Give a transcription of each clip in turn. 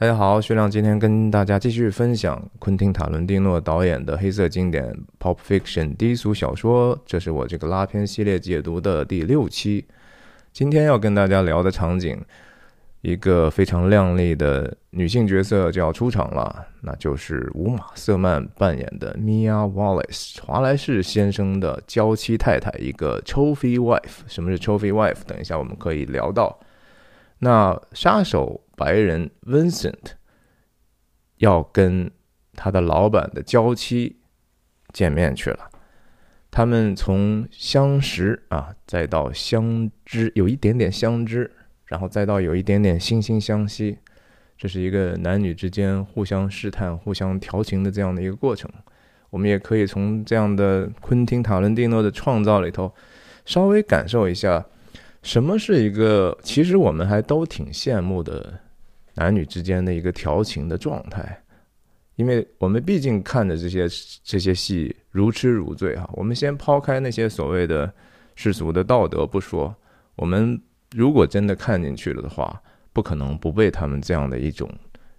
大家好，徐亮今天跟大家继续分享昆汀·塔伦蒂诺导演的黑色经典《Pop Fiction》低俗小说，这是我这个拉片系列解读的第六期。今天要跟大家聊的场景，一个非常靓丽的女性角色就要出场了，那就是伍玛·瑟曼扮演的 Mia Wallace，华莱士先生的娇妻太太，一个 Trophy Wife。什么是 Trophy Wife？等一下我们可以聊到。那杀手。白人 Vincent 要跟他的老板的娇妻见面去了。他们从相识啊，再到相知，有一点点相知，然后再到有一点点惺惺相惜，这是一个男女之间互相试探、互相调情的这样的一个过程。我们也可以从这样的昆汀·塔伦蒂诺的创造里头，稍微感受一下什么是一个其实我们还都挺羡慕的。男女之间的一个调情的状态，因为我们毕竟看着这些这些戏如痴如醉哈。我们先抛开那些所谓的世俗的道德不说，我们如果真的看进去了的话，不可能不被他们这样的一种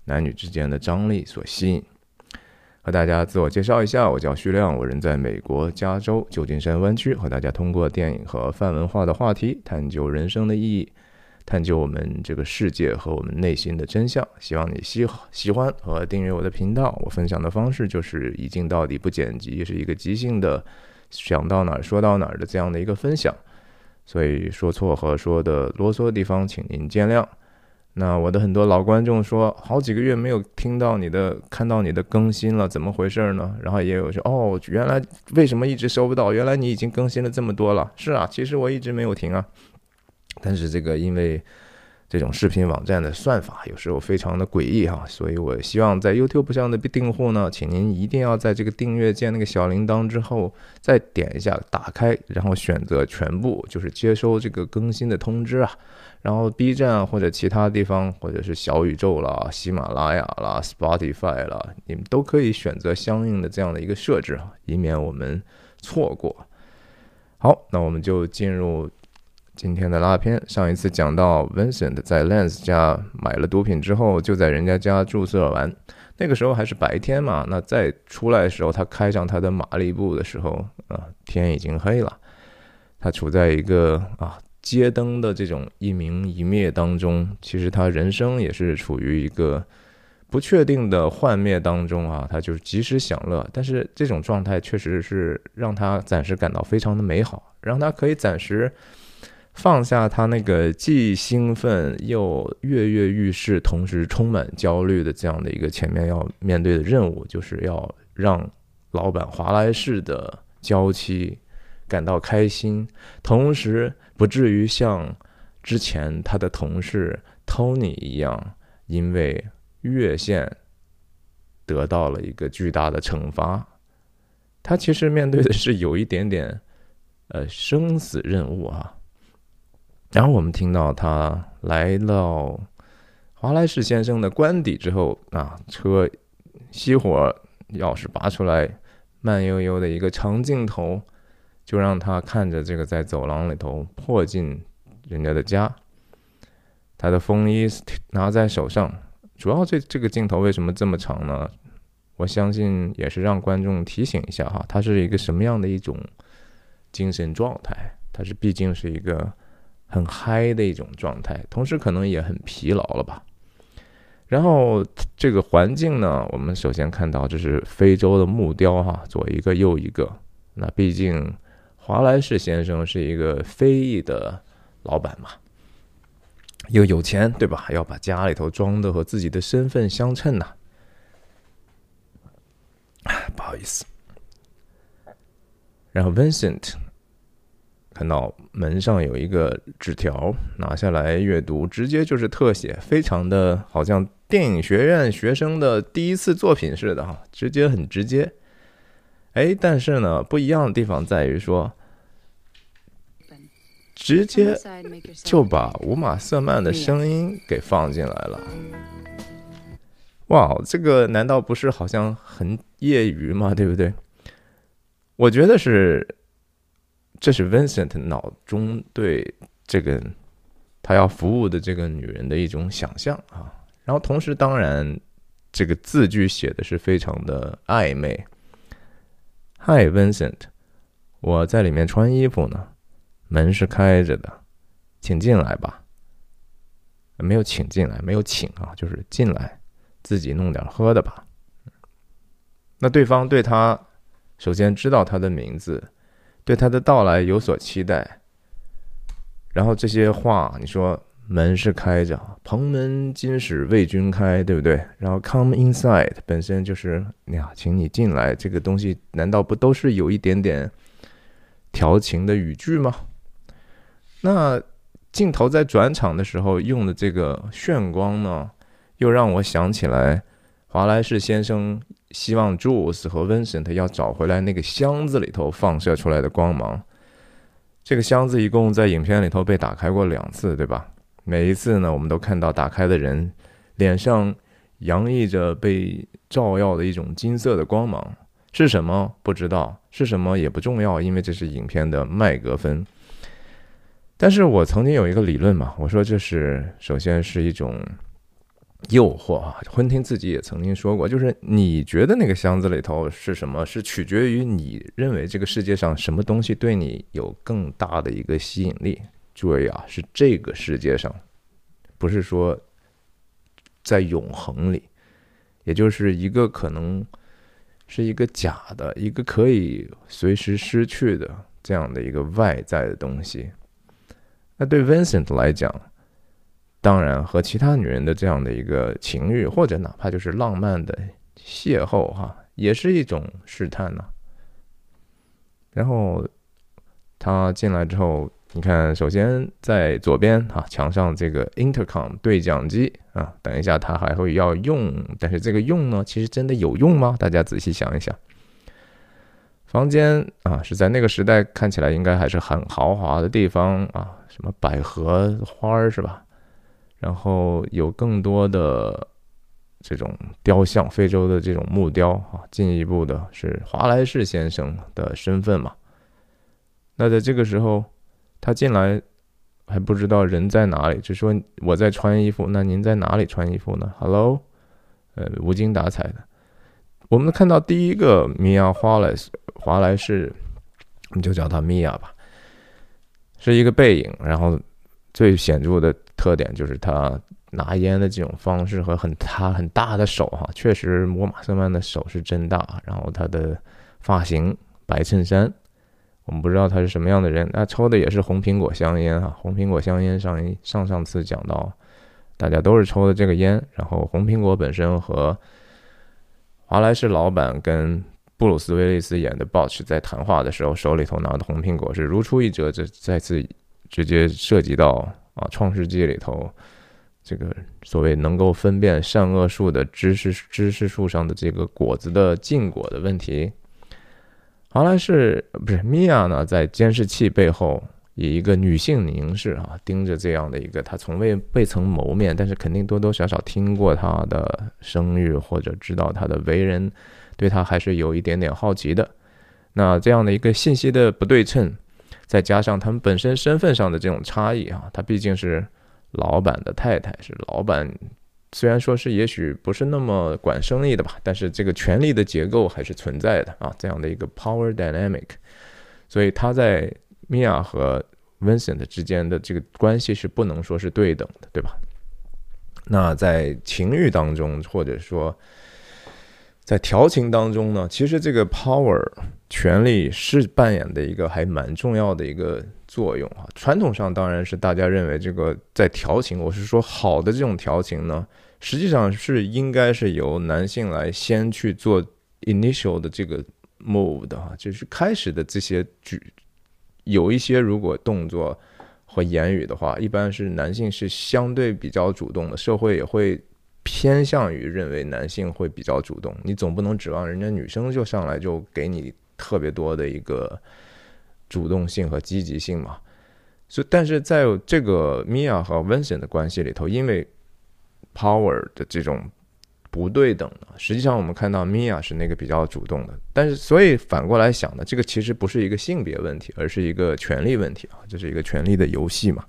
男女之间的张力所吸引。和大家自我介绍一下，我叫徐亮，我人在美国加州旧金山湾区，和大家通过电影和泛文化的话题，探究人生的意义。探究我们这个世界和我们内心的真相，希望你喜喜欢和订阅我的频道。我分享的方式就是一镜到底不剪辑，是一个即兴的，想到哪儿说到哪儿的这样的一个分享。所以说错和说的啰嗦的地方，请您见谅。那我的很多老观众说，好几个月没有听到你的、看到你的更新了，怎么回事呢？然后也有说，哦，原来为什么一直收不到？原来你已经更新了这么多了。是啊，其实我一直没有停啊。但是这个因为这种视频网站的算法有时候非常的诡异哈，所以我希望在 YouTube 上的订户呢，请您一定要在这个订阅键那个小铃铛之后再点一下打开，然后选择全部，就是接收这个更新的通知啊。然后 B 站或者其他地方，或者是小宇宙啦、喜马拉雅啦、Spotify 啦，你们都可以选择相应的这样的一个设置哈，以免我们错过。好，那我们就进入。今天的拉片，上一次讲到 Vincent 在 Lance 家买了毒品之后，就在人家家注射完。那个时候还是白天嘛，那再出来的时候，他开上他的马利布的时候，啊，天已经黑了。他处在一个啊街灯的这种一明一灭当中，其实他人生也是处于一个不确定的幻灭当中啊。他就是及时享乐，但是这种状态确实是让他暂时感到非常的美好，让他可以暂时。放下他那个既兴奋又跃跃欲试，同时充满焦虑的这样的一个前面要面对的任务，就是要让老板华莱士的娇妻感到开心，同时不至于像之前他的同事 Tony 一样，因为越线得到了一个巨大的惩罚。他其实面对的是有一点点呃生死任务啊。然后我们听到他来到华莱士先生的官邸之后啊，车熄火，钥匙拔出来，慢悠悠的一个长镜头，就让他看着这个在走廊里头破进人家的家，他的风衣拿在手上。主要这这个镜头为什么这么长呢？我相信也是让观众提醒一下哈，他是一个什么样的一种精神状态？他是毕竟是一个。很嗨的一种状态，同时可能也很疲劳了吧。然后这个环境呢，我们首先看到这是非洲的木雕哈，左一个右一个。那毕竟华莱士先生是一个非裔的老板嘛，又有钱对吧？还要把家里头装的和自己的身份相称呐。不好意思。然后 Vincent。看到门上有一个纸条，拿下来阅读，直接就是特写，非常的好像电影学院学生的第一次作品似的哈，直接很直接。哎，但是呢，不一样的地方在于说，直接就把伍玛·瑟曼的声音给放进来了。哇，这个难道不是好像很业余吗？对不对？我觉得是。这是 Vincent 脑中对这个他要服务的这个女人的一种想象啊，然后同时，当然这个字句写的是非常的暧昧。Hi Vincent，我在里面穿衣服呢，门是开着的，请进来吧。没有请进来，没有请啊，就是进来，自己弄点喝的吧。那对方对他首先知道他的名字，对他的到来有所期待。然后这些话，你说门是开着，蓬门今始为君开，对不对？然后 come inside 本身就是呀，请你进来，这个东西难道不都是有一点点调情的语句吗？那镜头在转场的时候用的这个炫光呢，又让我想起来华莱士先生希望 Jules 和 Vincent 要找回来那个箱子里头放射出来的光芒。这个箱子一共在影片里头被打开过两次，对吧？每一次呢，我们都看到打开的人脸上洋溢着被照耀的一种金色的光芒，是什么不知道，是什么也不重要，因为这是影片的麦格芬。但是我曾经有一个理论嘛，我说这是首先是一种。诱惑啊！昆汀自己也曾经说过，就是你觉得那个箱子里头是什么，是取决于你认为这个世界上什么东西对你有更大的一个吸引力。注意啊，是这个世界上，不是说在永恒里，也就是一个可能是一个假的、一个可以随时失去的这样的一个外在的东西。那对 Vincent 来讲，当然，和其他女人的这样的一个情欲，或者哪怕就是浪漫的邂逅，哈，也是一种试探呢。然后他进来之后，你看，首先在左边啊，墙上这个 intercom 对讲机啊，等一下他还会要用，但是这个用呢，其实真的有用吗？大家仔细想一想。房间啊，是在那个时代看起来应该还是很豪华的地方啊，什么百合花是吧？然后有更多的这种雕像，非洲的这种木雕啊，进一步的是华莱士先生的身份嘛。那在这个时候，他进来还不知道人在哪里，就说我在穿衣服，那您在哪里穿衣服呢？Hello，呃，无精打采的。我们看到第一个米娅华莱士，华莱士，我们就叫他米娅吧，是一个背影，然后。最显著的特点就是他拿烟的这种方式和很他很大的手哈，确实摩马瑟曼的手是真大。然后他的发型白衬衫，我们不知道他是什么样的人。那抽的也是红苹果香烟哈，红苹果香烟上一上上次讲到，大家都是抽的这个烟。然后红苹果本身和华莱士老板跟布鲁斯威利斯演的 Butch 在谈话的时候，手里头拿的红苹果是如出一辙，这再次。直接涉及到啊，《创世纪》里头这个所谓能够分辨善恶树的知识知识树上的这个果子的禁果的问题。华莱士不是米娅呢，在监视器背后以一个女性凝视啊，盯着这样的一个他从未未曾谋面，但是肯定多多少少听过他的声誉或者知道他的为人，对他还是有一点点好奇的。那这样的一个信息的不对称。再加上他们本身身份上的这种差异啊，他毕竟是老板的太太，是老板，虽然说是也许不是那么管生意的吧，但是这个权力的结构还是存在的啊，这样的一个 power dynamic，所以他在米娅和 Vincent 之间的这个关系是不能说是对等的，对吧？那在情欲当中，或者说。在调情当中呢，其实这个 power 权力是扮演的一个还蛮重要的一个作用啊。传统上当然是大家认为这个在调情，我是说好的这种调情呢，实际上是应该是由男性来先去做 initial 的这个 move 的哈，就是开始的这些举，有一些如果动作和言语的话，一般是男性是相对比较主动的，社会也会。偏向于认为男性会比较主动，你总不能指望人家女生就上来就给你特别多的一个主动性和积极性嘛。所以，但是在这个米娅和 Vincent 的关系里头，因为 power 的这种不对等的，实际上我们看到 Mia 是那个比较主动的。但是，所以反过来想呢，这个其实不是一个性别问题，而是一个权力问题啊，这是一个权力的游戏嘛。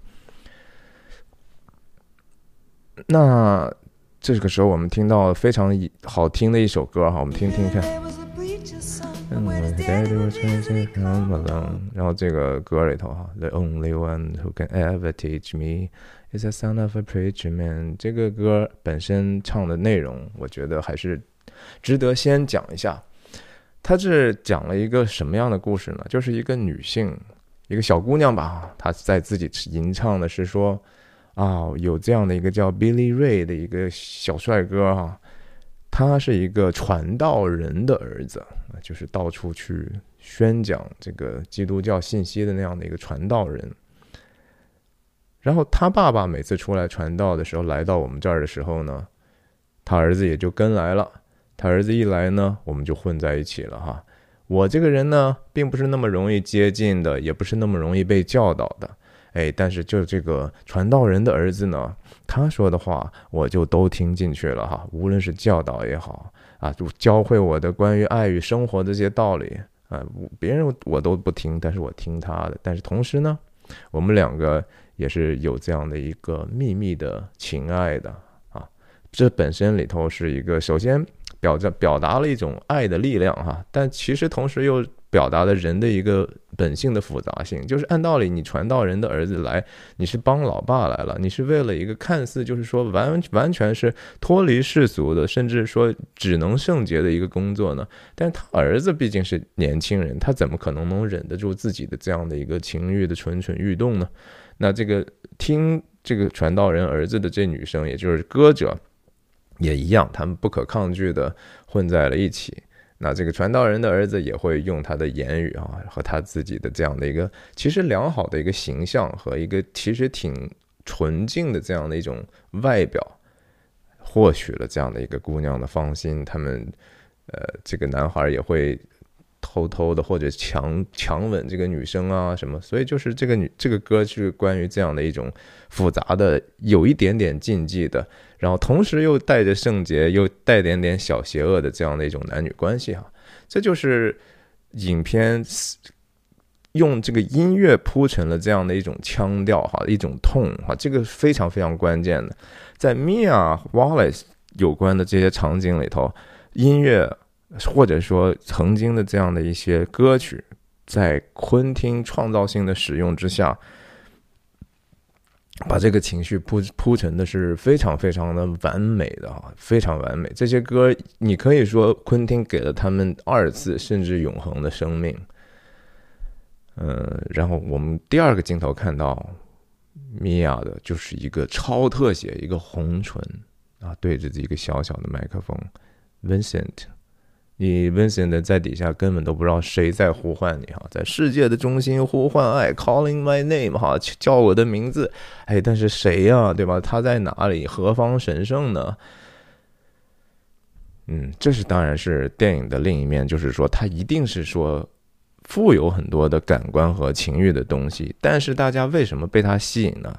那。这个时候我们听到非常好听的一首歌哈，我们听听看。然后这个歌里头哈，The only one who can ever teach me is the son of a preacher man。这个歌本身唱的内容，我觉得还是值得先讲一下。它是讲了一个什么样的故事呢？就是一个女性，一个小姑娘吧，她在自己吟唱的是说。啊，有这样的一个叫 Billy Ray 的一个小帅哥哈，他是一个传道人的儿子，就是到处去宣讲这个基督教信息的那样的一个传道人。然后他爸爸每次出来传道的时候，来到我们这儿的时候呢，他儿子也就跟来了。他儿子一来呢，我们就混在一起了哈。我这个人呢，并不是那么容易接近的，也不是那么容易被教导的。哎，但是就这个传道人的儿子呢，他说的话我就都听进去了哈。无论是教导也好啊，就教会我的关于爱与生活的这些道理啊，别人我都不听，但是我听他的。但是同时呢，我们两个也是有这样的一个秘密的情爱的啊。这本身里头是一个首先表着表达了一种爱的力量哈，但其实同时又。表达了人的一个本性的复杂性，就是按道理，你传道人的儿子来，你是帮老爸来了，你是为了一个看似就是说完完全是脱离世俗的，甚至说只能圣洁的一个工作呢？但他儿子毕竟是年轻人，他怎么可能能忍得住自己的这样的一个情欲的蠢蠢欲动呢？那这个听这个传道人儿子的这女生，也就是歌者，也一样，他们不可抗拒的混在了一起。那这个传道人的儿子也会用他的言语啊，和他自己的这样的一个其实良好的一个形象和一个其实挺纯净的这样的一种外表，获取了这样的一个姑娘的芳心。他们，呃，这个男孩也会偷偷的或者强强吻这个女生啊什么。所以就是这个女这个歌是关于这样的一种复杂的，有一点点禁忌的。然后同时又带着圣洁，又带点点小邪恶的这样的一种男女关系哈，这就是影片用这个音乐铺成了这样的一种腔调哈，一种痛哈，这个非常非常关键的，在 Mia Wallace 有关的这些场景里头，音乐或者说曾经的这样的一些歌曲，在昆汀创造性的使用之下。把这个情绪铺铺成的是非常非常的完美的哈，非常完美。这些歌你可以说昆汀给了他们二次甚至永恒的生命。嗯，然后我们第二个镜头看到米娅的就是一个超特写，一个红唇啊，对着一个小小的麦克风，Vincent。你 Vincent 在底下根本都不知道谁在呼唤你哈，在世界的中心呼唤爱，calling my name 哈，叫我的名字，哎，但是谁呀，对吧？他在哪里？何方神圣呢？嗯，这是当然是电影的另一面，就是说它一定是说富有很多的感官和情欲的东西，但是大家为什么被它吸引呢？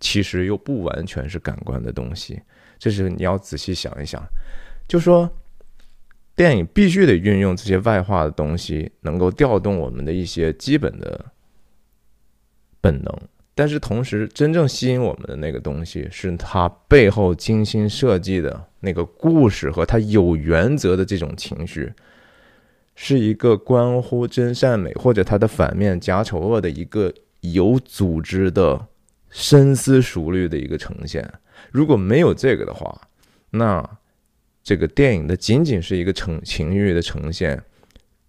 其实又不完全是感官的东西，这是你要仔细想一想，就说。电影必须得运用这些外化的东西，能够调动我们的一些基本的本能。但是同时，真正吸引我们的那个东西，是它背后精心设计的那个故事和它有原则的这种情绪，是一个关乎真善美或者它的反面假丑恶的一个有组织的、深思熟虑的一个呈现。如果没有这个的话，那。这个电影的仅仅是一个呈情欲的呈现，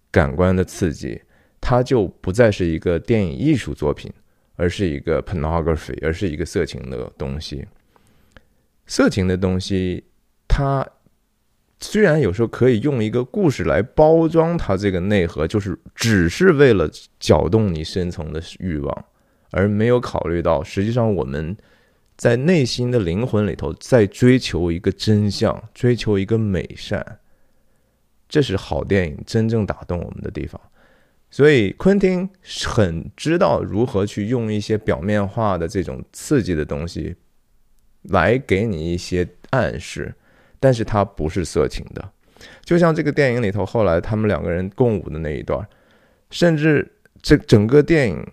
感官的刺激，它就不再是一个电影艺术作品，而是一个 pornography，而是一个色情的东西。色情的东西，它虽然有时候可以用一个故事来包装它这个内核，就是只是为了搅动你深层的欲望，而没有考虑到实际上我们。在内心的灵魂里头，在追求一个真相，追求一个美善，这是好电影真正打动我们的地方。所以，昆汀很知道如何去用一些表面化的这种刺激的东西，来给你一些暗示，但是它不是色情的。就像这个电影里头，后来他们两个人共舞的那一段，甚至这整个电影，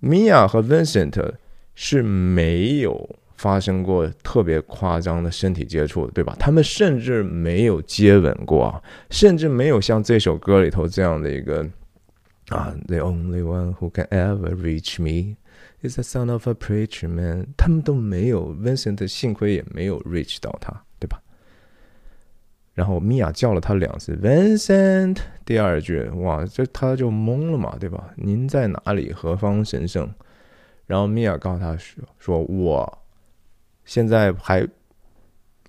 米娅和 Vincent。是没有发生过特别夸张的身体接触，对吧？他们甚至没有接吻过啊，甚至没有像这首歌里头这样的一个啊，The only one who can ever reach me is the son of a preacher man。他们都没有，Vincent 幸亏也没有 reach 到他，对吧？然后米娅叫了他两次，Vincent。第二句，哇，这他就懵了嘛，对吧？您在哪里？何方神圣？然后米娅告诉他说：“说我现在还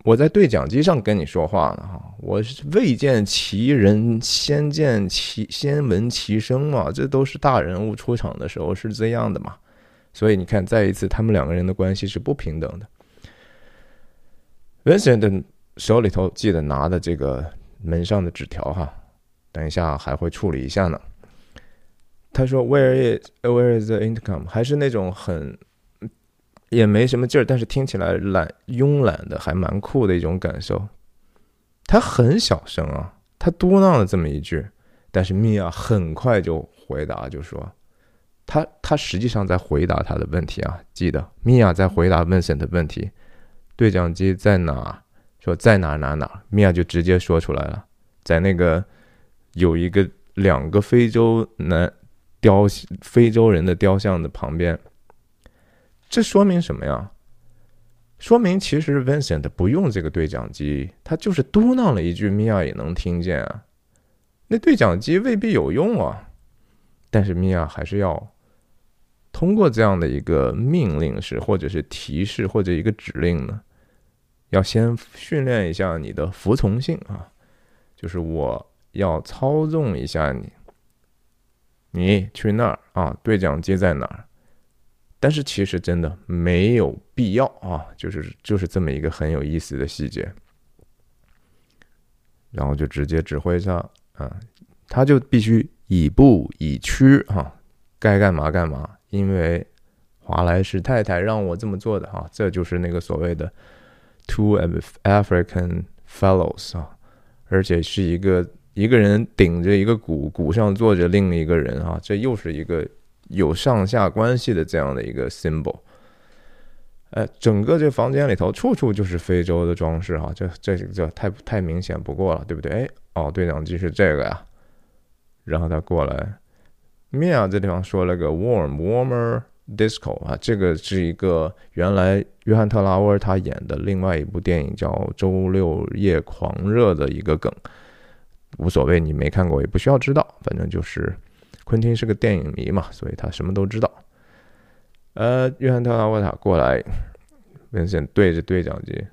我在对讲机上跟你说话呢，哈，我未见其人，先见其先闻其声嘛，这都是大人物出场的时候是这样的嘛。所以你看，再一次，他们两个人的关系是不平等的。Vincent 手里头记得拿的这个门上的纸条哈，等一下还会处理一下呢。”他说：“Where is Where is the income？还是那种很也没什么劲儿，但是听起来懒慵懒的，还蛮酷的一种感受。他很小声啊，他嘟囔了这么一句，但是米娅很快就回答，就说：“他他实际上在回答他的问题啊。记得米娅在回答 Vincent 的问题，对讲机在哪？说在哪哪哪？米娅就直接说出来了，在那个有一个两个非洲男。”雕非洲人的雕像的旁边，这说明什么呀？说明其实 Vincent 不用这个对讲机，他就是嘟囔了一句，米娅也能听见啊。那对讲机未必有用啊，但是米娅还是要通过这样的一个命令式，或者是提示，或者一个指令呢，要先训练一下你的服从性啊，就是我要操纵一下你。你去那儿啊？对讲机在哪儿？但是其实真的没有必要啊，就是就是这么一个很有意思的细节。然后就直接指挥他啊，他就必须以步以趋哈，该干嘛干嘛。因为华莱士太太让我这么做的哈，这就是那个所谓的 two African fellows 啊，而且是一个。一个人顶着一个鼓，鼓上坐着另一个人啊，这又是一个有上下关系的这样的一个 symbol。哎，整个这房间里头处处就是非洲的装饰哈，这这这太太明显不过了，对不对？哎，哦，对讲机是这个呀。然后他过来，Mia 这地方说了个 warm warmer disco 啊，这个是一个原来约翰特拉沃尔他演的另外一部电影叫《周六夜狂热》的一个梗。无所谓，你没看过也不需要知道，反正就是昆汀是个电影迷嘛，所以他什么都知道。呃，约翰特拉沃塔过来，Vincent 对着对讲机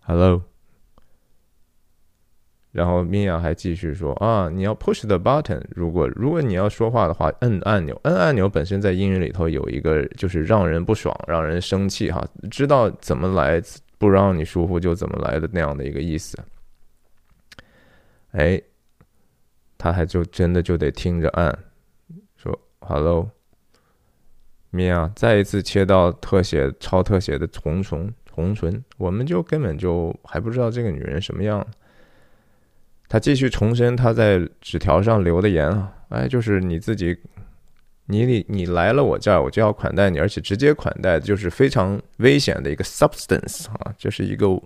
，Hello。然后米娅还继续说啊，你要 push the button，如果如果你要说话的话，摁按钮，摁按钮本身在英语里头有一个就是让人不爽、让人生气哈，知道怎么来不让你舒服就怎么来的那样的一个意思。哎。他还就真的就得听着按，说 “hello”，米娅再一次切到特写超特写的红唇红唇，我们就根本就还不知道这个女人什么样。他继续重申他在纸条上留的言啊，哎，就是你自己，你你你来了我这儿，我就要款待你，而且直接款待，就是非常危险的一个 substance 啊，这是一个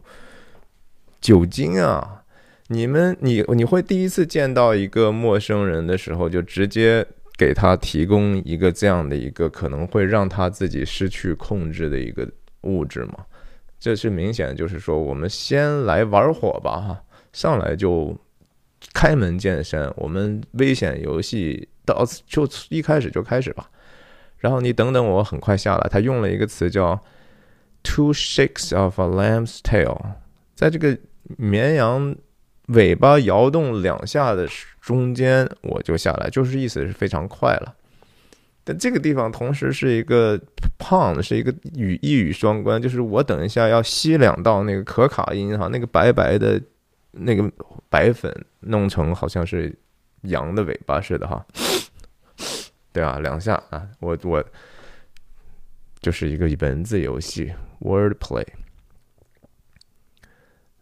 酒精啊。你们，你你会第一次见到一个陌生人的时候，就直接给他提供一个这样的一个可能会让他自己失去控制的一个物质吗？这是明显就是说，我们先来玩火吧，哈，上来就开门见山，我们危险游戏到就一开始就开始吧。然后你等等，我很快下来。他用了一个词叫 “two shakes of a lamb's tail”，在这个绵羊。尾巴摇动两下的中间，我就下来，就是意思是非常快了。但这个地方同时是一个胖的，是一个语一语双关，就是我等一下要吸两道那个可卡因哈，那个白白的那个白粉弄成好像是羊的尾巴似的哈。对啊，两下啊，我我就是一个文字游戏，word play。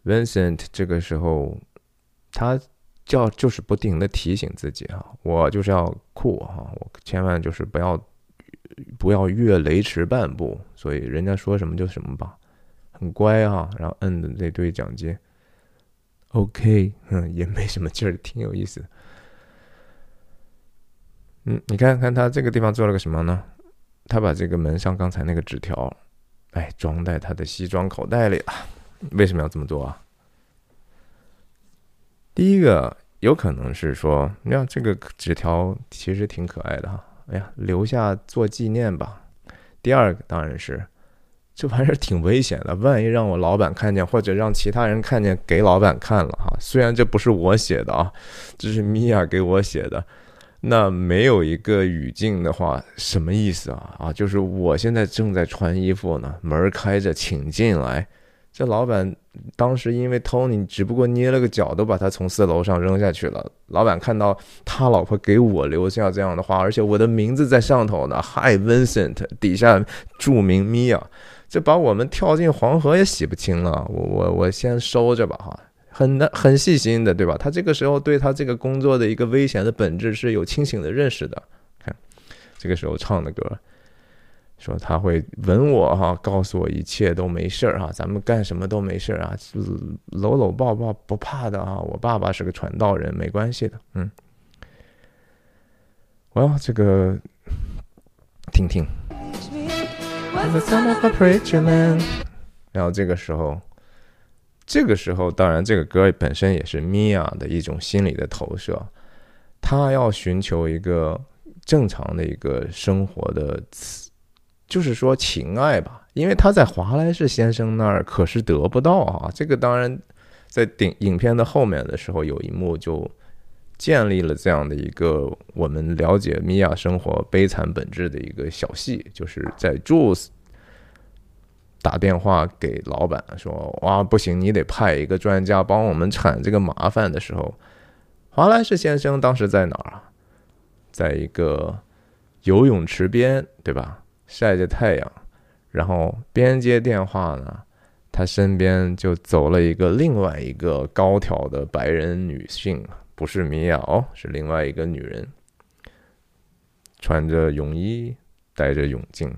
Vincent 这个时候。他叫就是不停的提醒自己哈，我就是要酷哈，我千万就是不要不要越雷池半步，所以人家说什么就什么吧。很乖啊，然后摁的那堆奖金。OK，嗯，也没什么劲儿，挺有意思的。嗯，你看看他这个地方做了个什么呢？他把这个门上刚才那个纸条，哎，装在他的西装口袋里了。为什么要这么做啊？第一个有可能是说，你看这个纸条其实挺可爱的哈，哎呀，留下做纪念吧。第二个当然是。这玩意儿挺危险的，万一让我老板看见，或者让其他人看见，给老板看了哈。虽然这不是我写的啊，这是米娅给我写的，那没有一个语境的话，什么意思啊？啊，就是我现在正在穿衣服呢，门开着，请进来。这老板当时因为 Tony，只不过捏了个脚，都把他从四楼上扔下去了。老板看到他老婆给我留下这样的话，而且我的名字在上头呢，Hi Vincent，底下注明 Mia，。这把我们跳进黄河也洗不清了，我我我先收着吧哈，很难很细心的对吧？他这个时候对他这个工作的一个危险的本质是有清醒的认识的。看，这个时候唱的歌，说他会吻我哈，告诉我一切都没事儿哈，咱们干什么都没事儿啊，搂搂抱抱不怕的啊，我爸爸是个传道人，没关系的，嗯，我要这个听听。然后这个时候，这个时候，当然这个歌本身也是米娅的一种心理的投射，他要寻求一个正常的一个生活的，就是说情爱吧，因为他在华莱士先生那儿可是得不到啊。这个当然在顶影片的后面的时候，有一幕就。建立了这样的一个我们了解米娅生活悲惨本质的一个小戏，就是在 Jules 打电话给老板说：“哇，不行，你得派一个专家帮我们铲这个麻烦的时候，华莱士先生当时在哪儿啊？在一个游泳池边，对吧？晒着太阳，然后边接电话呢，他身边就走了一个另外一个高挑的白人女性。”不是米娅哦，是另外一个女人，穿着泳衣，戴着泳镜，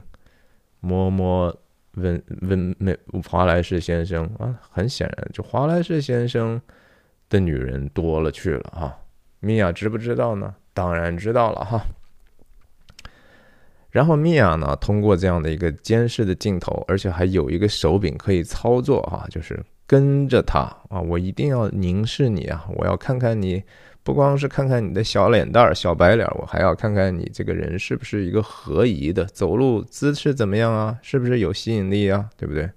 摸摸问问没华莱士先生啊，很显然，就华莱士先生的女人多了去了哈。米娅知不知道呢？当然知道了哈。然后米娅呢，通过这样的一个监视的镜头，而且还有一个手柄可以操作哈，就是。跟着他啊！我一定要凝视你啊！我要看看你，不光是看看你的小脸蛋儿、小白脸，我还要看看你这个人是不是一个合宜的，走路姿势怎么样啊？是不是有吸引力啊？对不对？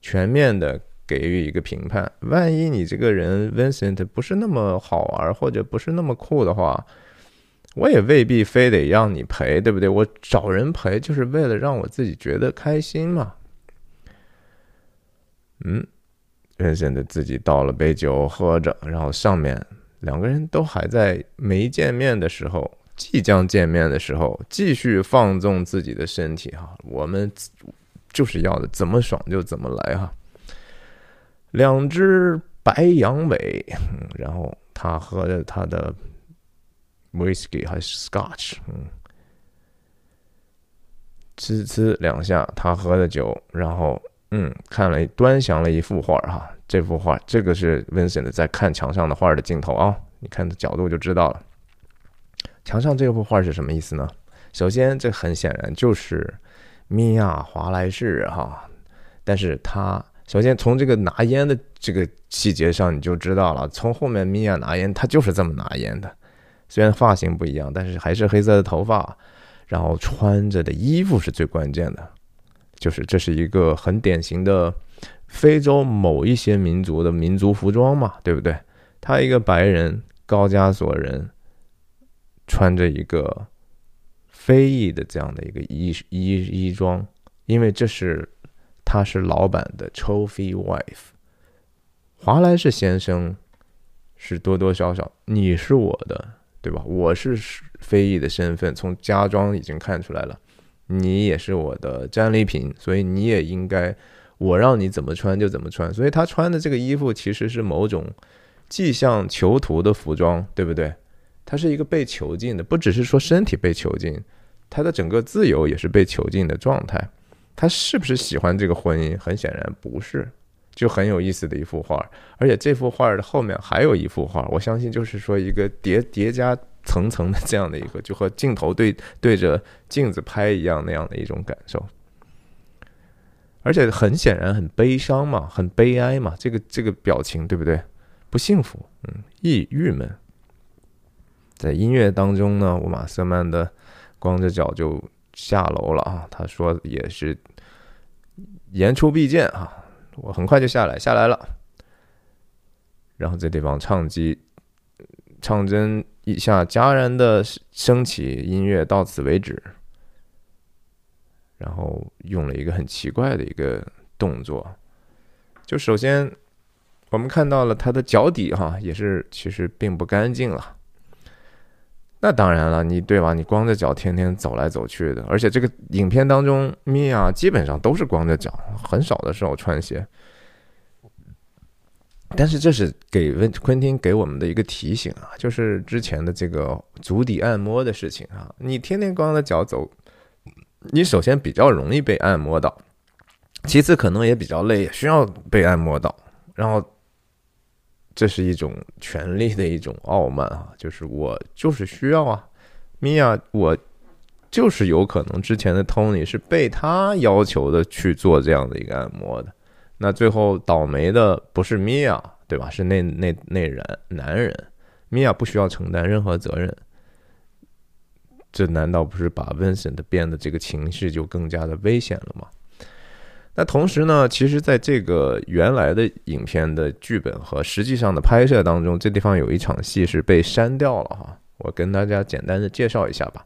全面的给予一个评判。万一你这个人 Vincent 不是那么好玩，或者不是那么酷的话，我也未必非得让你陪，对不对？我找人陪就是为了让我自己觉得开心嘛。嗯。认真的自己倒了杯酒喝着，然后上面两个人都还在没见面的时候，即将见面的时候，继续放纵自己的身体哈。我们就是要的，怎么爽就怎么来哈。两只白羊尾，然后他喝着他的 whisky 还是 scotch，嗯，呲呲两下，他喝的酒，然后。嗯，看了端详了一幅画哈，这幅画，这个是 Vincent 在看墙上的画的镜头啊，你看的角度就知道了。墙上这幅画是什么意思呢？首先，这很显然就是米娅华莱士哈，但是他首先从这个拿烟的这个细节上你就知道了，从后面米娅拿烟，他就是这么拿烟的，虽然发型不一样，但是还是黑色的头发，然后穿着的衣服是最关键的。就是这是一个很典型的非洲某一些民族的民族服装嘛，对不对？他一个白人高加索人穿着一个非裔的这样的一个衣衣衣装，因为这是他是老板的 trophy wife。华莱士先生是多多少少你是我的，对吧？我是非裔的身份，从家装已经看出来了。你也是我的战利品，所以你也应该我让你怎么穿就怎么穿。所以他穿的这个衣服其实是某种既像囚徒的服装，对不对？他是一个被囚禁的，不只是说身体被囚禁，他的整个自由也是被囚禁的状态。他是不是喜欢这个婚姻？很显然不是，就很有意思的一幅画。而且这幅画的后面还有一幅画，我相信就是说一个叠叠加层层的这样的一个，就和镜头对对着镜子拍一样那样的一种感受。而且很显然很悲伤嘛，很悲哀嘛，这个这个表情对不对？不幸福，嗯，郁郁闷。在音乐当中呢，我马瑟曼的光着脚就下楼了啊。他说也是言出必践啊，我很快就下来，下来了。然后这地方唱机唱针一下戛然的升起，音乐到此为止。然后用了一个很奇怪的一个动作，就首先我们看到了他的脚底哈，也是其实并不干净了。那当然了，你对吧？你光着脚天天走来走去的，而且这个影片当中，米娅基本上都是光着脚，很少的时候穿鞋。但是这是给温昆汀给我们的一个提醒啊，就是之前的这个足底按摩的事情啊，你天天光着脚走，你首先比较容易被按摩到，其次可能也比较累，也需要被按摩到，然后。这是一种权力的一种傲慢啊，就是我就是需要啊，米娅，我就是有可能之前的 Tony 是被他要求的去做这样的一个按摩的，那最后倒霉的不是米娅，对吧？是那那那人男人，米娅不需要承担任何责任，这难道不是把 Vincent 变得这个情绪就更加的危险了吗？那同时呢，其实，在这个原来的影片的剧本和实际上的拍摄当中，这地方有一场戏是被删掉了哈。我跟大家简单的介绍一下吧。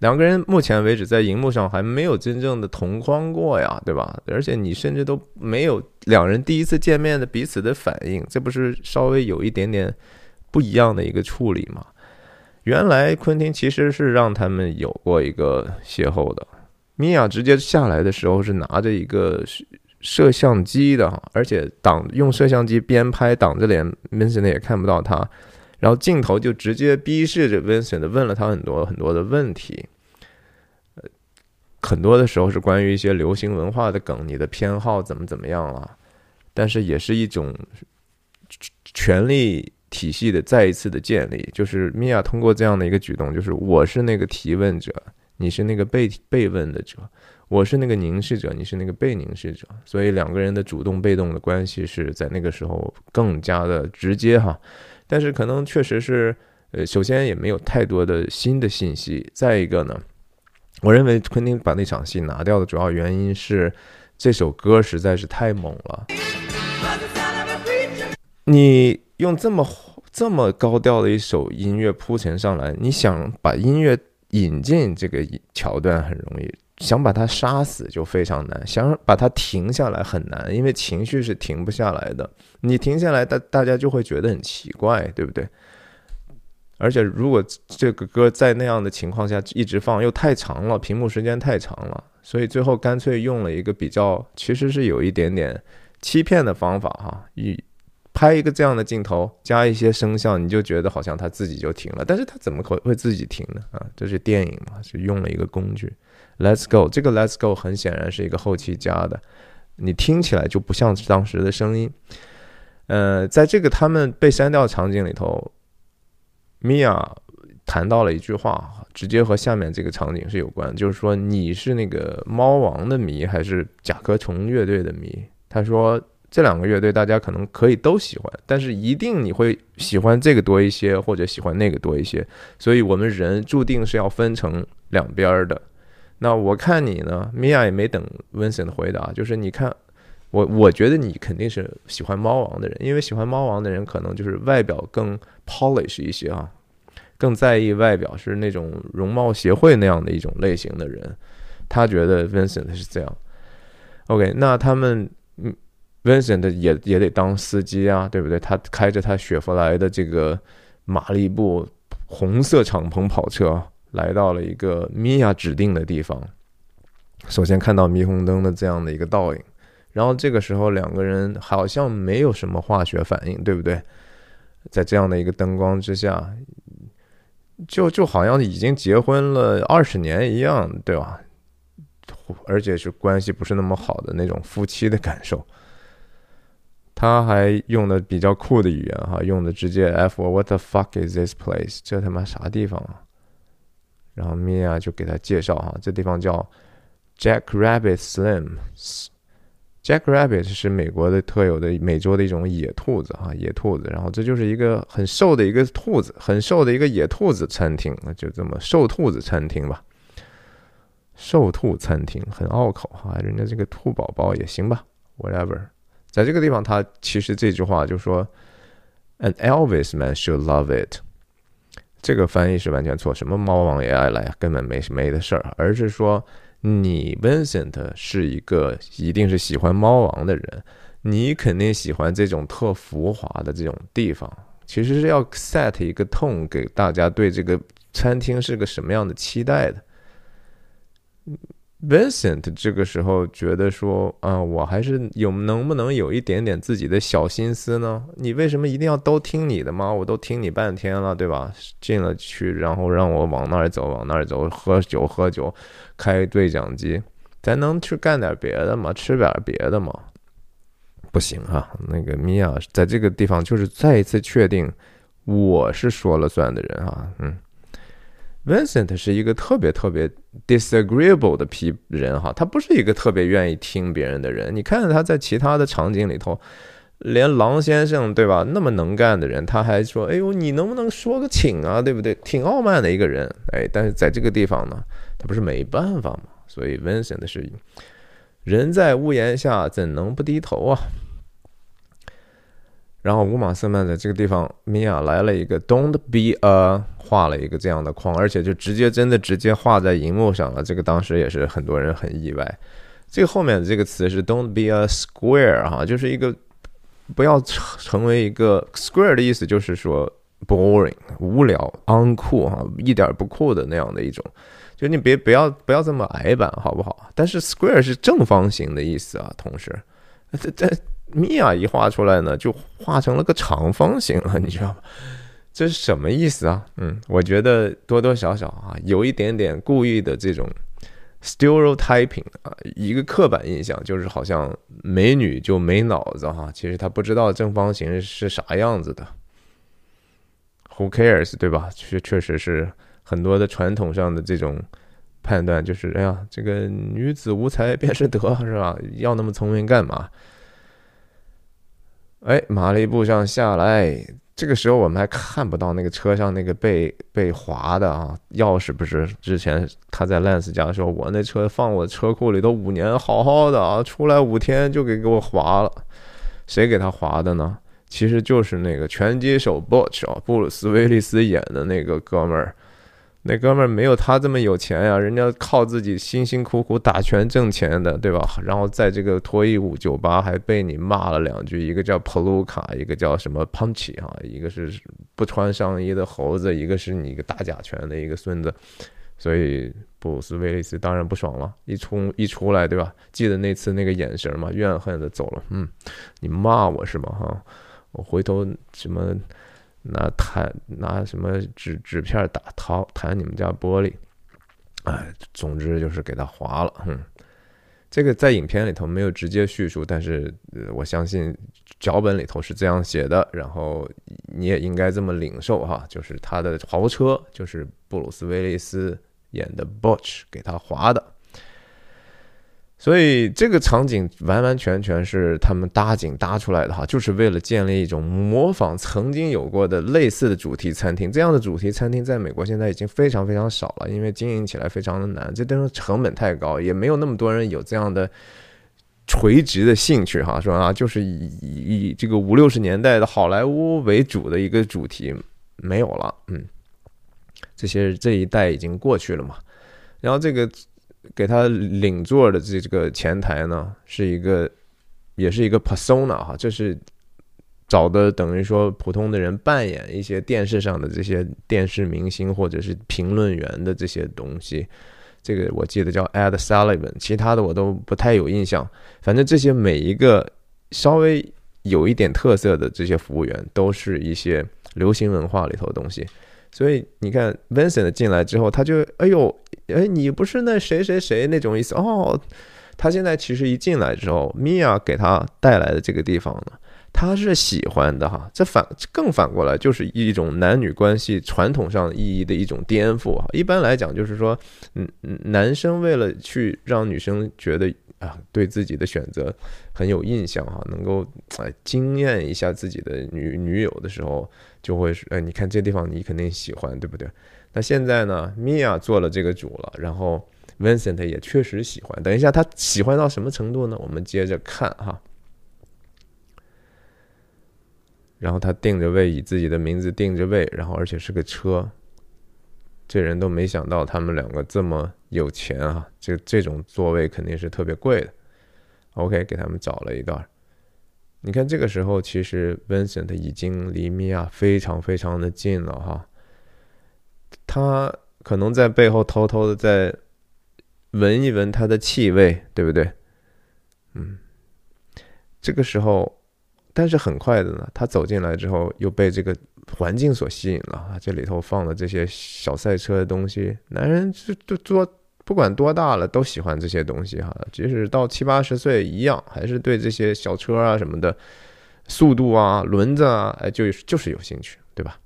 两个人目前为止在荧幕上还没有真正的同框过呀，对吧？而且你甚至都没有两人第一次见面的彼此的反应，这不是稍微有一点点不一样的一个处理吗？原来昆汀其实是让他们有过一个邂逅的。米娅直接下来的时候是拿着一个摄像机的，而且挡用摄像机边拍挡着脸，Vincent 也看不到他，然后镜头就直接逼视着 Vincent 问了他很多很多的问题，呃，很多的时候是关于一些流行文化的梗，你的偏好怎么怎么样了，但是也是一种权力体系的再一次的建立，就是米娅通过这样的一个举动，就是我是那个提问者。你是那个被被问的者，我是那个凝视者，你是那个被凝视者，所以两个人的主动被动的关系是在那个时候更加的直接哈。但是可能确实是，呃，首先也没有太多的新的信息。再一个呢，我认为昆汀把那场戏拿掉的主要原因是这首歌实在是太猛了。你用这么这么高调的一首音乐铺陈上来，你想把音乐。引进这个桥段很容易，想把它杀死就非常难，想把它停下来很难，因为情绪是停不下来的。你停下来，大大家就会觉得很奇怪，对不对？而且如果这个歌在那样的情况下一直放，又太长了，屏幕时间太长了，所以最后干脆用了一个比较，其实是有一点点欺骗的方法哈，以。拍一个这样的镜头，加一些声效，你就觉得好像他自己就停了。但是他怎么会会自己停呢？啊，这是电影嘛，是用了一个工具。Let's go，这个 Let's go 很显然是一个后期加的，你听起来就不像是当时的声音。呃，在这个他们被删掉场景里头，米娅谈到了一句话，直接和下面这个场景是有关，就是说你是那个猫王的迷还是甲壳虫乐队的迷？他说。这两个乐队大家可能可以都喜欢，但是一定你会喜欢这个多一些，或者喜欢那个多一些。所以，我们人注定是要分成两边的。那我看你呢，米娅也没等温森的回答，就是你看我，我觉得你肯定是喜欢猫王的人，因为喜欢猫王的人可能就是外表更 polish 一些啊，更在意外表，是那种容貌协会那样的一种类型的人。他觉得 Vincent 是这样。OK，那他们嗯。Vincent 也也得当司机啊，对不对？他开着他雪佛兰的这个马利布红色敞篷跑车，来到了一个米娅指定的地方。首先看到霓虹灯的这样的一个倒影，然后这个时候两个人好像没有什么化学反应，对不对？在这样的一个灯光之下，就就好像已经结婚了二十年一样，对吧？而且是关系不是那么好的那种夫妻的感受。他还用的比较酷的语言哈，用的直接 F What the fuck is this place？这他妈啥地方啊？然后米娅就给他介绍哈，这地方叫 Jack Rabbit Slims。Jack Rabbit 是美国的特有的美洲的一种野兔子哈，野兔子。然后这就是一个很瘦的一个兔子，很瘦的一个野兔子餐厅，那就这么瘦兔子餐厅吧。瘦兔餐厅很拗口哈，人家这个兔宝宝也行吧，whatever。在这个地方，他其实这句话就说，An Elvis man should love it。这个翻译是完全错，什么猫王爷爱来，根本没没的事儿，而是说。你 Vincent 是一个一定是喜欢猫王的人，你肯定喜欢这种特浮华的这种地方。其实是要 set 一个 tone 给大家对这个餐厅是个什么样的期待的。Vincent 这个时候觉得说，啊，我还是有能不能有一点点自己的小心思呢？你为什么一定要都听你的吗？我都听你半天了，对吧？进了去，然后让我往那儿走，往那儿走，喝酒喝酒，开对讲机，咱能去干点别的吗？吃点别的吗？不行哈，那个米娅在这个地方就是再一次确定，我是说了算的人啊，嗯。Vincent 是一个特别特别 disagreeable 的批人哈，他不是一个特别愿意听别人的人。你看他在其他的场景里头，连狼先生对吧，那么能干的人，他还说：“哎呦，你能不能说个请啊，对不对？”挺傲慢的一个人，哎，但是在这个地方呢，他不是没办法嘛。所以 Vincent 是人在屋檐下，怎能不低头啊？然后乌马瑟曼在这个地方，米娅来了一个 "Don't be a"，画了一个这样的框，而且就直接真的直接画在荧幕上了。这个当时也是很多人很意外。这个后面的这个词是 "Don't be a square" 哈，就是一个不要成为一个 square 的意思，就是说 boring 无聊、uncool 哈，一点不酷的那样的一种。就你别不要不要这么矮板，好不好？但是 square 是正方形的意思啊，同时这这。米娅一画出来呢，就画成了个长方形了，你知道吗？这是什么意思啊？嗯，我觉得多多少少啊，有一点点故意的这种 stereotyping 啊，一个刻板印象，就是好像美女就没脑子哈。其实她不知道正方形是啥样子的。Who cares？对吧？确确实是很多的传统上的这种判断，就是哎呀，这个女子无才便是德，是吧？要那么聪明干嘛？哎，马利布上下来，这个时候我们还看不到那个车上那个被被划的啊，钥匙不是之前他在 Lance 家说，我那车放我车库里都五年好好的啊，出来五天就给给我划了，谁给他划的呢？其实就是那个拳击手 Butch 啊，布鲁斯威利斯演的那个哥们儿。那哥们儿没有他这么有钱呀，人家靠自己辛辛苦苦打拳挣钱的，对吧？然后在这个脱衣舞酒吧还被你骂了两句，一个叫 Paluca，一个叫什么 Punchy 哈，一个是不穿上衣的猴子，一个是你一个打假拳的一个孙子，所以布鲁斯威利斯当然不爽了，一出一出来，对吧？记得那次那个眼神吗？怨恨的走了，嗯，你骂我是吗？哈，我回头什么？拿弹拿什么纸纸片打掏弹你们家玻璃，哎，总之就是给他划了。嗯，这个在影片里头没有直接叙述，但是我相信脚本里头是这样写的。然后你也应该这么领受哈，就是他的豪车就是布鲁斯威利斯演的 Butch 给他划的。所以这个场景完完全全是他们搭景搭出来的哈，就是为了建立一种模仿曾经有过的类似的主题餐厅。这样的主题餐厅在美国现在已经非常非常少了，因为经营起来非常的难，这都是成本太高，也没有那么多人有这样的垂直的兴趣哈。说啊，就是以以这个五六十年代的好莱坞为主的一个主题没有了，嗯，这些这一代已经过去了嘛。然后这个。给他领座的这这个前台呢，是一个，也是一个 persona 哈，这是找的等于说普通的人扮演一些电视上的这些电视明星或者是评论员的这些东西。这个我记得叫 Ed Sullivan，其他的我都不太有印象。反正这些每一个稍微有一点特色的这些服务员，都是一些流行文化里头的东西。所以你看，Vincent 进来之后，他就哎呦，哎，你不是那谁谁谁那种意思哦。他现在其实一进来之后，Mia 给他带来的这个地方呢，他是喜欢的哈。这反更反过来就是一种男女关系传统上意义的一种颠覆哈。一般来讲就是说，嗯，男生为了去让女生觉得啊，对自己的选择很有印象哈，能够啊惊艳一下自己的女女友的时候。就会是，哎，你看这地方你肯定喜欢，对不对？那现在呢，Mia 做了这个主了，然后 Vincent 也确实喜欢。等一下，他喜欢到什么程度呢？我们接着看哈。然后他定着位，以自己的名字定着位，然后而且是个车。这人都没想到他们两个这么有钱啊！这这种座位肯定是特别贵的。OK，给他们找了一段。你看，这个时候其实 Vincent 已经离米娅非常非常的近了哈，他可能在背后偷偷的在闻一闻她的气味，对不对？嗯，这个时候，但是很快的呢，他走进来之后又被这个环境所吸引了啊，这里头放的这些小赛车的东西，男人就就做。不管多大了，都喜欢这些东西哈。即使到七八十岁一样，还是对这些小车啊什么的，速度啊、轮子啊，哎，就就是有兴趣，对吧？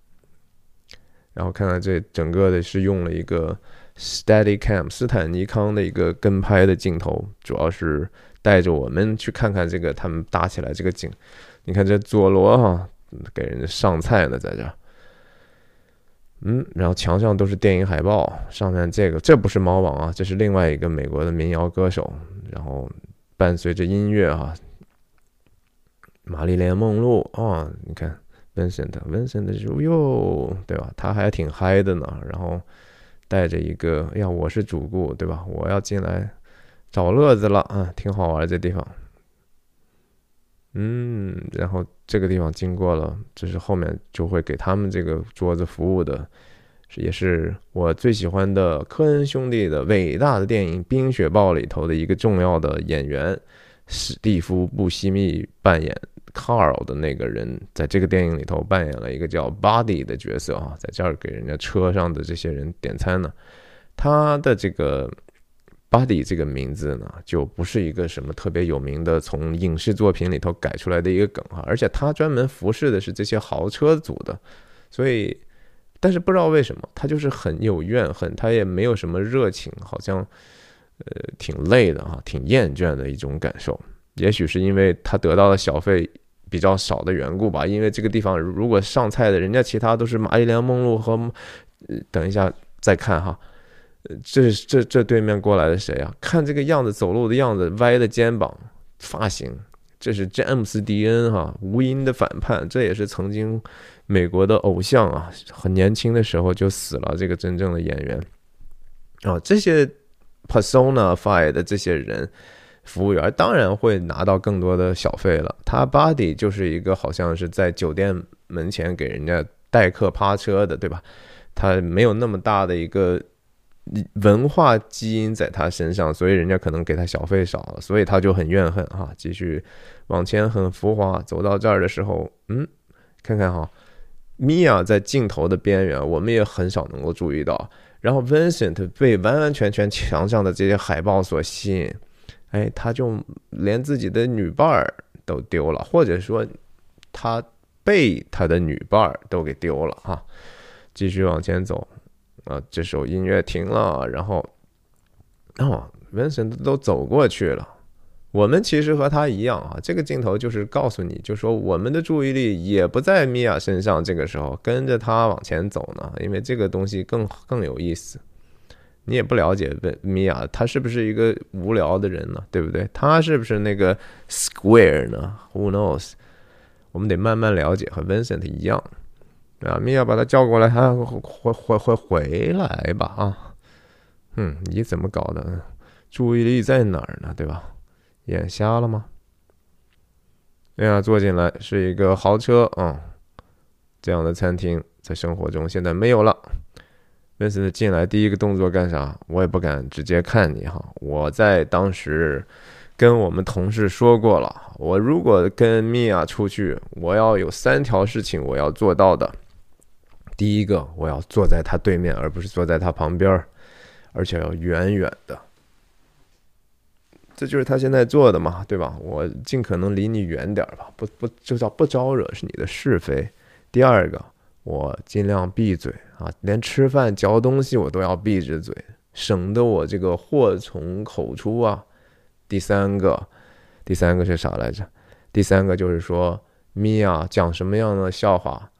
然后看看这整个的是用了一个 Steadicam 斯坦尼康的一个跟拍的镜头，主要是带着我们去看看这个他们搭起来这个景。你看这佐罗哈，给人家上菜呢，在这。嗯，然后墙上都是电影海报，上面这个这不是猫王啊，这是另外一个美国的民谣歌手。然后伴随着音乐啊，玛丽莲梦露啊，你看 Vincent，Vincent 是哟，对吧？他还挺嗨的呢。然后带着一个，哎呀，我是主顾，对吧？我要进来找乐子了啊，挺好玩这地方。嗯，然后这个地方经过了，就是后面就会给他们这个桌子服务的，也是我最喜欢的科恩兄弟的伟大的电影《冰雪暴》里头的一个重要的演员史蒂夫·布西密扮演 Carl 的那个人，在这个电影里头扮演了一个叫 Buddy 的角色啊，在这儿给人家车上的这些人点餐呢，他的这个。花底这个名字呢，就不是一个什么特别有名的从影视作品里头改出来的一个梗哈，而且他专门服侍的是这些豪车组的，所以，但是不知道为什么他就是很有怨恨，他也没有什么热情，好像呃挺累的哈，挺厌倦的一种感受。也许是因为他得到的小费比较少的缘故吧，因为这个地方如果上菜的人家其他都是玛丽莲梦露和，呃，等一下再看哈。这这这对面过来的谁啊？看这个样子，走路的样子，歪的肩膀，发型，这是詹姆斯·迪恩哈，无音的反叛。这也是曾经美国的偶像啊，很年轻的时候就死了。这个真正的演员啊，这些 persona five 的这些人，服务员当然会拿到更多的小费了。他 body 就是一个好像是在酒店门前给人家待客趴车的，对吧？他没有那么大的一个。文化基因在他身上，所以人家可能给他小费少，所以他就很怨恨哈。继续往前很浮华，走到这儿的时候，嗯，看看哈，米娅在镜头的边缘，我们也很少能够注意到。然后 Vincent 被完完全全墙上的这些海报所吸引，哎，他就连自己的女伴儿都丢了，或者说他被他的女伴儿都给丢了哈。继续往前走。啊，这首音乐停了，然后，哦，Vincent 都走过去了。我们其实和他一样啊，这个镜头就是告诉你，就说我们的注意力也不在米娅身上，这个时候跟着他往前走呢，因为这个东西更更有意思。你也不了解问米娅，他是不是一个无聊的人呢？对不对？他是不是那个 Square 呢？Who knows？我们得慢慢了解，和 Vincent 一样。啊，米娅把他叫过来，他回回回回来吧啊，嗯，你怎么搞的？注意力在哪儿呢？对吧？眼瞎了吗？米娅坐进来是一个豪车啊，这样的餐厅在生活中现在没有了。温森进来第一个动作干啥？我也不敢直接看你哈，我在当时跟我们同事说过了，我如果跟米娅出去，我要有三条事情我要做到的。第一个，我要坐在他对面，而不是坐在他旁边而且要远远的。这就是他现在做的嘛，对吧？我尽可能离你远点吧，不不就叫不招惹是你的是非。第二个，我尽量闭嘴啊，连吃饭嚼东西我都要闭着嘴，省得我这个祸从口出啊。第三个，第三个是啥来着？第三个就是说，咪呀讲什么样的笑话，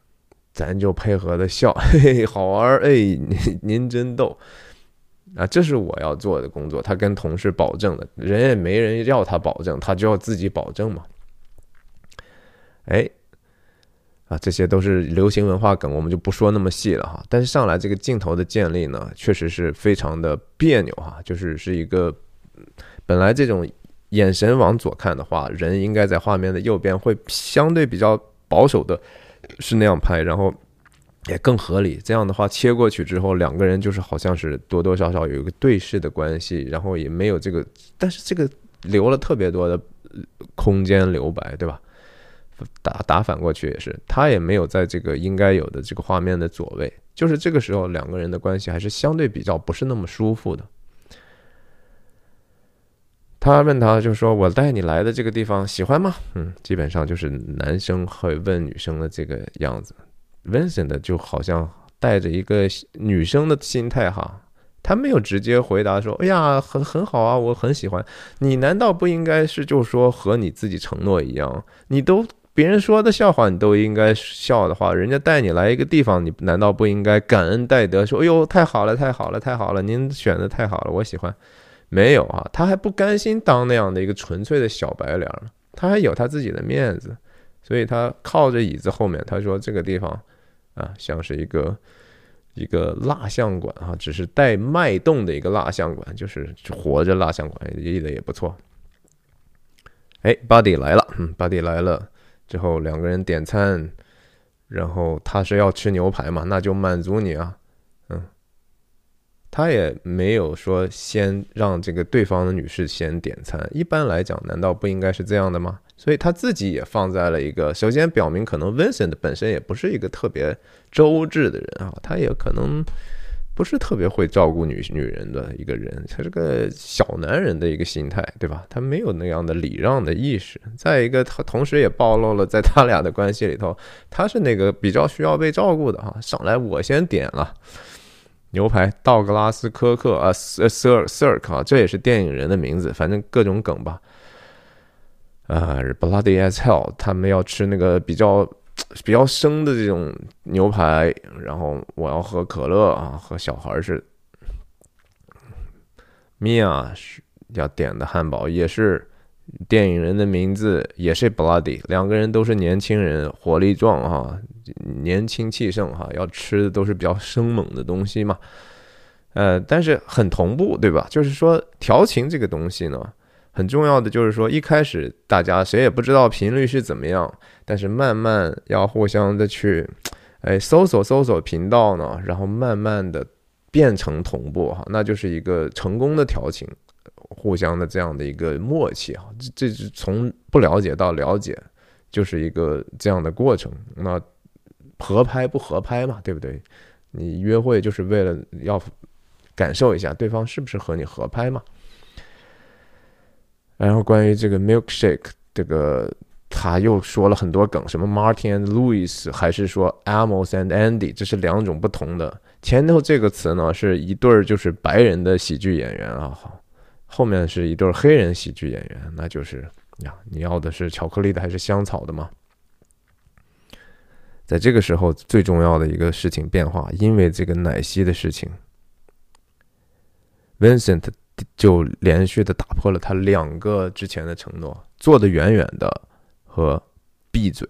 咱就配合的笑，嘿 嘿，好玩哎，您您真逗。啊，这是我要做的工作。他跟同事保证的，人也没人要他保证，他就要自己保证嘛。哎，啊，这些都是流行文化梗，我们就不说那么细了哈。但是上来这个镜头的建立呢，确实是非常的别扭哈，就是是一个本来这种眼神往左看的话，人应该在画面的右边，会相对比较保守的，是那样拍，然后。也更合理。这样的话，切过去之后，两个人就是好像是多多少少有一个对视的关系，然后也没有这个，但是这个留了特别多的空间留白，对吧？打打反过去也是，他也没有在这个应该有的这个画面的左位，就是这个时候两个人的关系还是相对比较不是那么舒服的。他问他，就说我带你来的这个地方喜欢吗？嗯，基本上就是男生会问女生的这个样子。Vincent 就好像带着一个女生的心态哈，他没有直接回答说：“哎呀，很很好啊，我很喜欢你。”难道不应该是就说和你自己承诺一样？你都别人说的笑话你都应该笑的话，人家带你来一个地方，你难道不应该感恩戴德说：“哎呦，太好了，太好了，太好了，您选的太好了，我喜欢。”没有啊，他还不甘心当那样的一个纯粹的小白脸他还有他自己的面子，所以他靠着椅子后面，他说：“这个地方。”啊，像是一个一个蜡像馆啊，只是带脉动的一个蜡像馆，就是活着蜡像馆，立的也不错。哎，Buddy 来了，嗯，Buddy 来了之后，两个人点餐，然后他是要吃牛排嘛，那就满足你啊，他也没有说先让这个对方的女士先点餐，一般来讲，难道不应该是这样的吗？所以他自己也放在了一个，首先表明可能 Vincent 本身也不是一个特别周至的人啊，他也可能不是特别会照顾女女人的一个人，他是个小男人的一个心态，对吧？他没有那样的礼让的意识。再一个，他同时也暴露了在他俩的关系里头，他是那个比较需要被照顾的哈。上来我先点了牛排，道格拉斯科克啊，Sir Sir 啊，这也是电影人的名字，反正各种梗吧。啊，Bloody as hell！他们要吃那个比较比较生的这种牛排，然后我要喝可乐啊，和小孩似的。Mia 要点的汉堡，也是电影人的名字，也是 Bloody。两个人都是年轻人，火力壮哈，年轻气盛哈，要吃的都是比较生猛的东西嘛。呃，但是很同步，对吧？就是说调情这个东西呢。很重要的就是说，一开始大家谁也不知道频率是怎么样，但是慢慢要互相的去，哎，搜索搜索频道呢，然后慢慢的变成同步哈，那就是一个成功的调情，互相的这样的一个默契啊，这这是从不了解到了解，就是一个这样的过程。那合拍不合拍嘛，对不对？你约会就是为了要感受一下对方是不是和你合拍嘛。然后关于这个 milkshake，这个他又说了很多梗，什么 Martin and Louis，还是说 Amos and Andy，这是两种不同的。前头这个词呢是一对儿就是白人的喜剧演员啊，后面是一对黑人喜剧演员，那就是呀，你要的是巧克力的还是香草的吗？在这个时候最重要的一个事情变化，因为这个奶昔的事情，Vincent。就连续的打破了他两个之前的承诺，坐得远远的和闭嘴，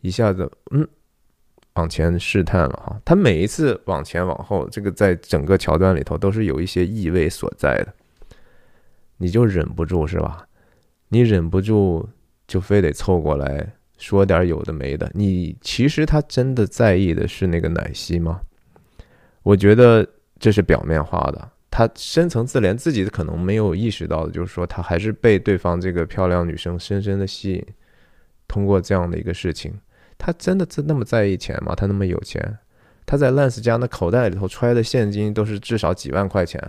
一下子嗯往前试探了哈。他每一次往前往后，这个在整个桥段里头都是有一些意味所在的。你就忍不住是吧？你忍不住就非得凑过来说点有的没的。你其实他真的在意的是那个奶昔吗？我觉得这是表面化的。他深层次连自己可能没有意识到的，就是说他还是被对方这个漂亮女生深深的吸引。通过这样的一个事情，他真的那么在意钱吗？他那么有钱，他在 Lance 家那口袋里头揣的现金都是至少几万块钱，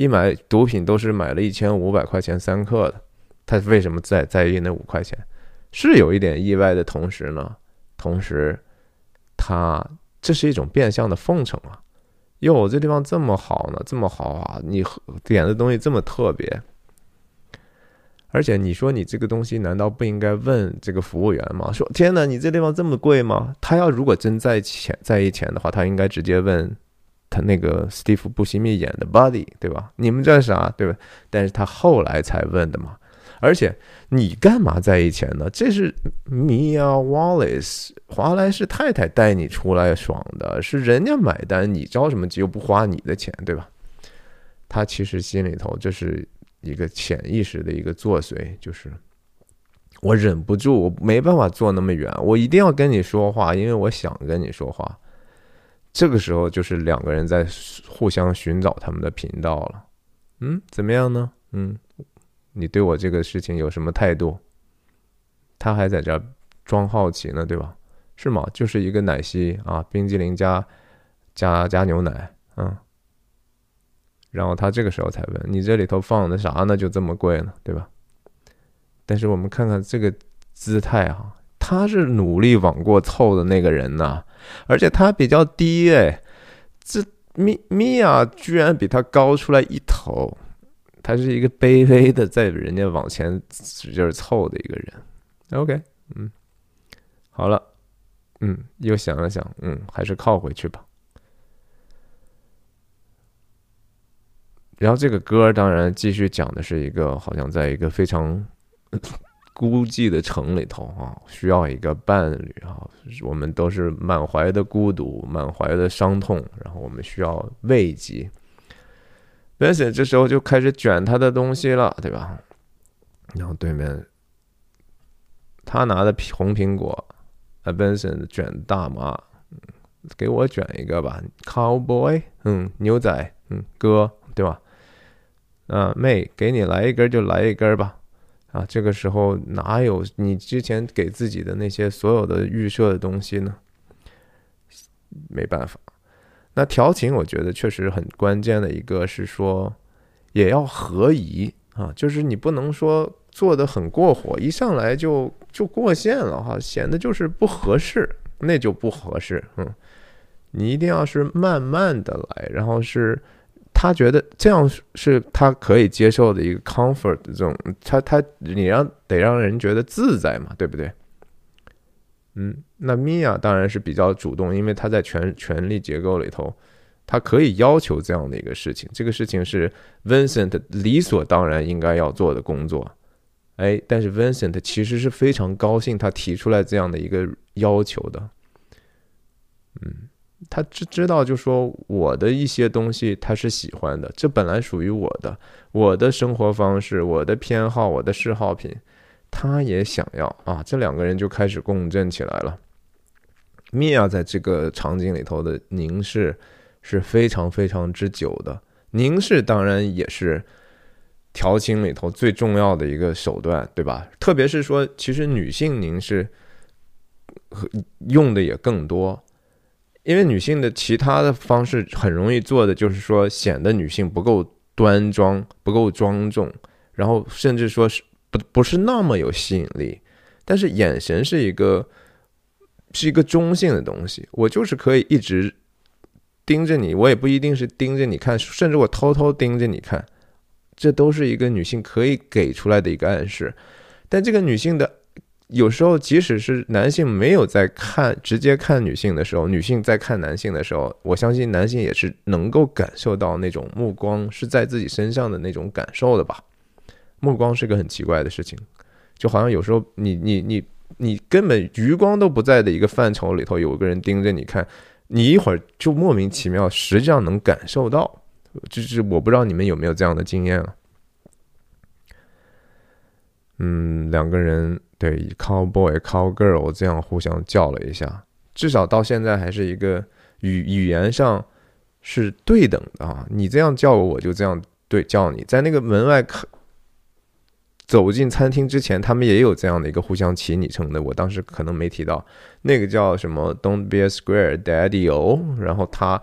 一买毒品都是买了一千五百块钱三克的。他为什么在在意那五块钱？是有一点意外的同时呢，同时他这是一种变相的奉承啊！哟，这地方这么好呢，这么豪华，你点的东西这么特别。而且你说你这个东西难道不应该问这个服务员吗？说天哪，你这地方这么贵吗？他要如果真在钱在意钱的话，他应该直接问他那个史蒂夫·布西密演的 Buddy，对吧？你们这啥，对吧？但是他后来才问的嘛。而且你干嘛在意钱呢？这是 Mia Wallace 华莱士太太带你出来爽的，是人家买单，你着什么急又不花你的钱，对吧？他其实心里头就是。一个潜意识的一个作祟，就是我忍不住，我没办法坐那么远，我一定要跟你说话，因为我想跟你说话。这个时候就是两个人在互相寻找他们的频道了。嗯，怎么样呢？嗯，你对我这个事情有什么态度？他还在这装好奇呢，对吧？是吗？就是一个奶昔啊，冰激凌加加加牛奶，嗯。然后他这个时候才问：“你这里头放的啥呢？就这么贵呢，对吧？”但是我们看看这个姿态啊，他是努力往过凑的那个人呐，而且他比较低哎，这米米娅居然比他高出来一头，他是一个卑微的在人家往前使劲凑的一个人。OK，嗯，好了，嗯，又想了想，嗯，还是靠回去吧。然后这个歌当然继续讲的是一个，好像在一个非常孤寂的城里头啊，需要一个伴侣啊，我们都是满怀的孤独，满怀的伤痛，然后我们需要慰藉。Vincent 这时候就开始卷他的东西了，对吧？然后对面他拿的红苹果，啊，Vincent 卷大麻，给我卷一个吧，Cowboy，嗯，牛仔，嗯，哥，对吧？啊，妹，给你来一根就来一根吧。啊，这个时候哪有你之前给自己的那些所有的预设的东西呢？没办法。那调情，我觉得确实很关键的一个是说，也要合宜啊，就是你不能说做的很过火，一上来就就过线了哈，显得就是不合适，那就不合适。嗯，你一定要是慢慢的来，然后是。他觉得这样是他可以接受的一个 comfort 这种，他他你让得让人觉得自在嘛，对不对？嗯，那米娅当然是比较主动，因为他在权权力结构里头，他可以要求这样的一个事情，这个事情是 Vincent 理所当然应该要做的工作。哎，但是 Vincent 其实是非常高兴他提出来这样的一个要求的，嗯。他知知道，就说我的一些东西他是喜欢的，这本来属于我的，我的生活方式，我的偏好，我的嗜好品，他也想要啊，这两个人就开始共振起来了。米娅在这个场景里头的凝视是非常非常之久的，凝视当然也是调情里头最重要的一个手段，对吧？特别是说，其实女性凝视用的也更多。因为女性的其他的方式很容易做的，就是说显得女性不够端庄、不够庄重，然后甚至说是不不是那么有吸引力。但是眼神是一个是一个中性的东西，我就是可以一直盯着你，我也不一定是盯着你看，甚至我偷偷盯着你看，这都是一个女性可以给出来的一个暗示。但这个女性的。有时候，即使是男性没有在看直接看女性的时候，女性在看男性的时候，我相信男性也是能够感受到那种目光是在自己身上的那种感受的吧。目光是个很奇怪的事情，就好像有时候你你你你根本余光都不在的一个范畴里头，有个人盯着你看，你一会儿就莫名其妙，实际上能感受到。就是我不知道你们有没有这样的经验了。嗯，两个人。对，cowboy cowgirl 这样互相叫了一下，至少到现在还是一个语语言上是对等的啊！你这样叫我，我就这样对叫你。在那个门外看走进餐厅之前，他们也有这样的一个互相起昵称的。我当时可能没提到，那个叫什么 “Don't be a square, Daddy O”，然后他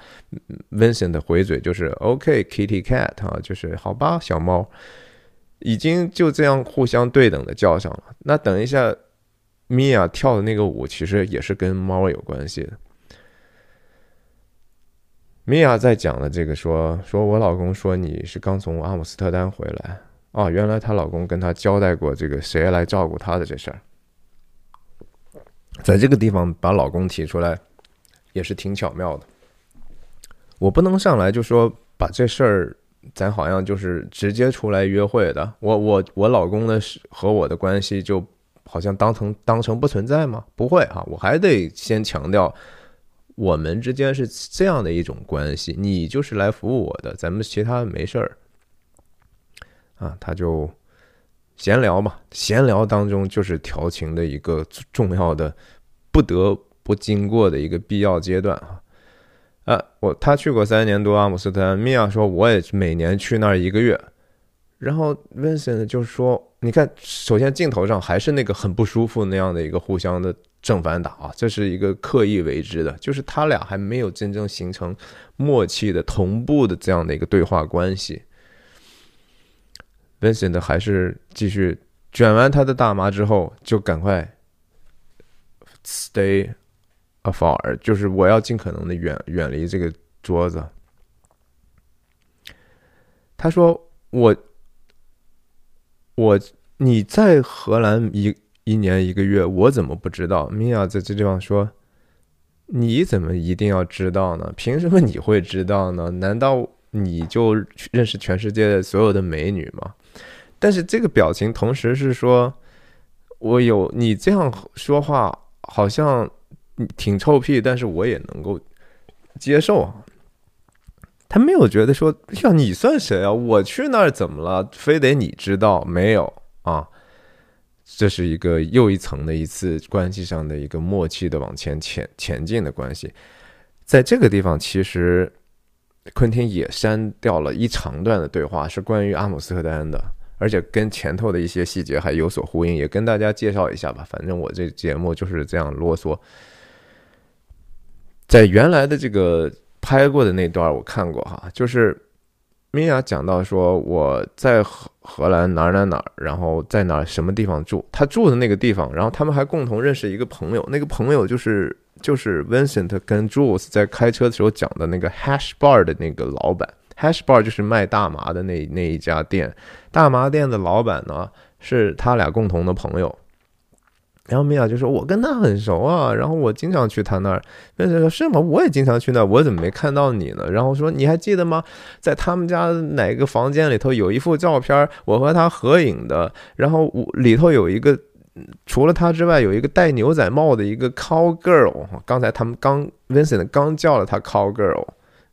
Vincent 的回嘴就是 “OK, Kitty Cat” 啊，就是好吧，小猫。已经就这样互相对等的叫上了。那等一下，米娅跳的那个舞其实也是跟猫有关系的。米娅在讲的这个说，说我老公说你是刚从阿姆斯特丹回来啊，原来她老公跟她交代过这个谁来照顾她的这事儿，在这个地方把老公提出来，也是挺巧妙的。我不能上来就说把这事儿，咱好像就是直接出来约会的，我我我老公的和我的关系就好像当成当成不存在吗？不会啊，我还得先强调。我们之间是这样的一种关系，你就是来服务我的，咱们其他没事儿啊。他就闲聊嘛，闲聊当中就是调情的一个重要的、不得不经过的一个必要阶段啊。呃，我他去过三年多阿姆斯特丹，米娅说我也每年去那儿一个月。然后 Vincent 就说：“你看，首先镜头上还是那个很不舒服那样的一个互相的。”正反打啊，这是一个刻意为之的，就是他俩还没有真正形成默契的同步的这样的一个对话关系。Vincent 还是继续卷完他的大麻之后，就赶快 stay afar，就是我要尽可能的远远离这个桌子。他说：“我，我你在荷兰一。”一年一个月，我怎么不知道？米娅在这地方说：“你怎么一定要知道呢？凭什么你会知道呢？难道你就认识全世界所有的美女吗？”但是这个表情同时是说：“我有你这样说话，好像挺臭屁，但是我也能够接受啊。”他没有觉得说：“呀，你算谁啊？我去那儿怎么了？非得你知道？没有啊。”这是一个又一层的一次关系上的一个默契的往前前前进的关系，在这个地方，其实昆汀也删掉了一长段的对话，是关于阿姆斯特丹的，而且跟前头的一些细节还有所呼应，也跟大家介绍一下吧。反正我这节目就是这样啰嗦。在原来的这个拍过的那段，我看过哈，就是。米娅讲到说，我在荷荷兰哪儿哪儿哪儿，然后在哪什么地方住，他住的那个地方，然后他们还共同认识一个朋友，那个朋友就是就是 Vincent 跟 Jules 在开车的时候讲的那个 Hash Bar 的那个老板，Hash Bar 就是卖大麻的那那一家店，大麻店的老板呢是他俩共同的朋友。然后米娅就说：“我跟他很熟啊，然后我经常去他那儿。”那说：“是吗？我也经常去那儿，我怎么没看到你呢？”然后说：“你还记得吗？在他们家哪个房间里头有一幅照片，我和他合影的。然后我里头有一个，除了他之外，有一个戴牛仔帽的一个 cow girl。刚才他们刚 Vincent 刚叫了他 cow girl，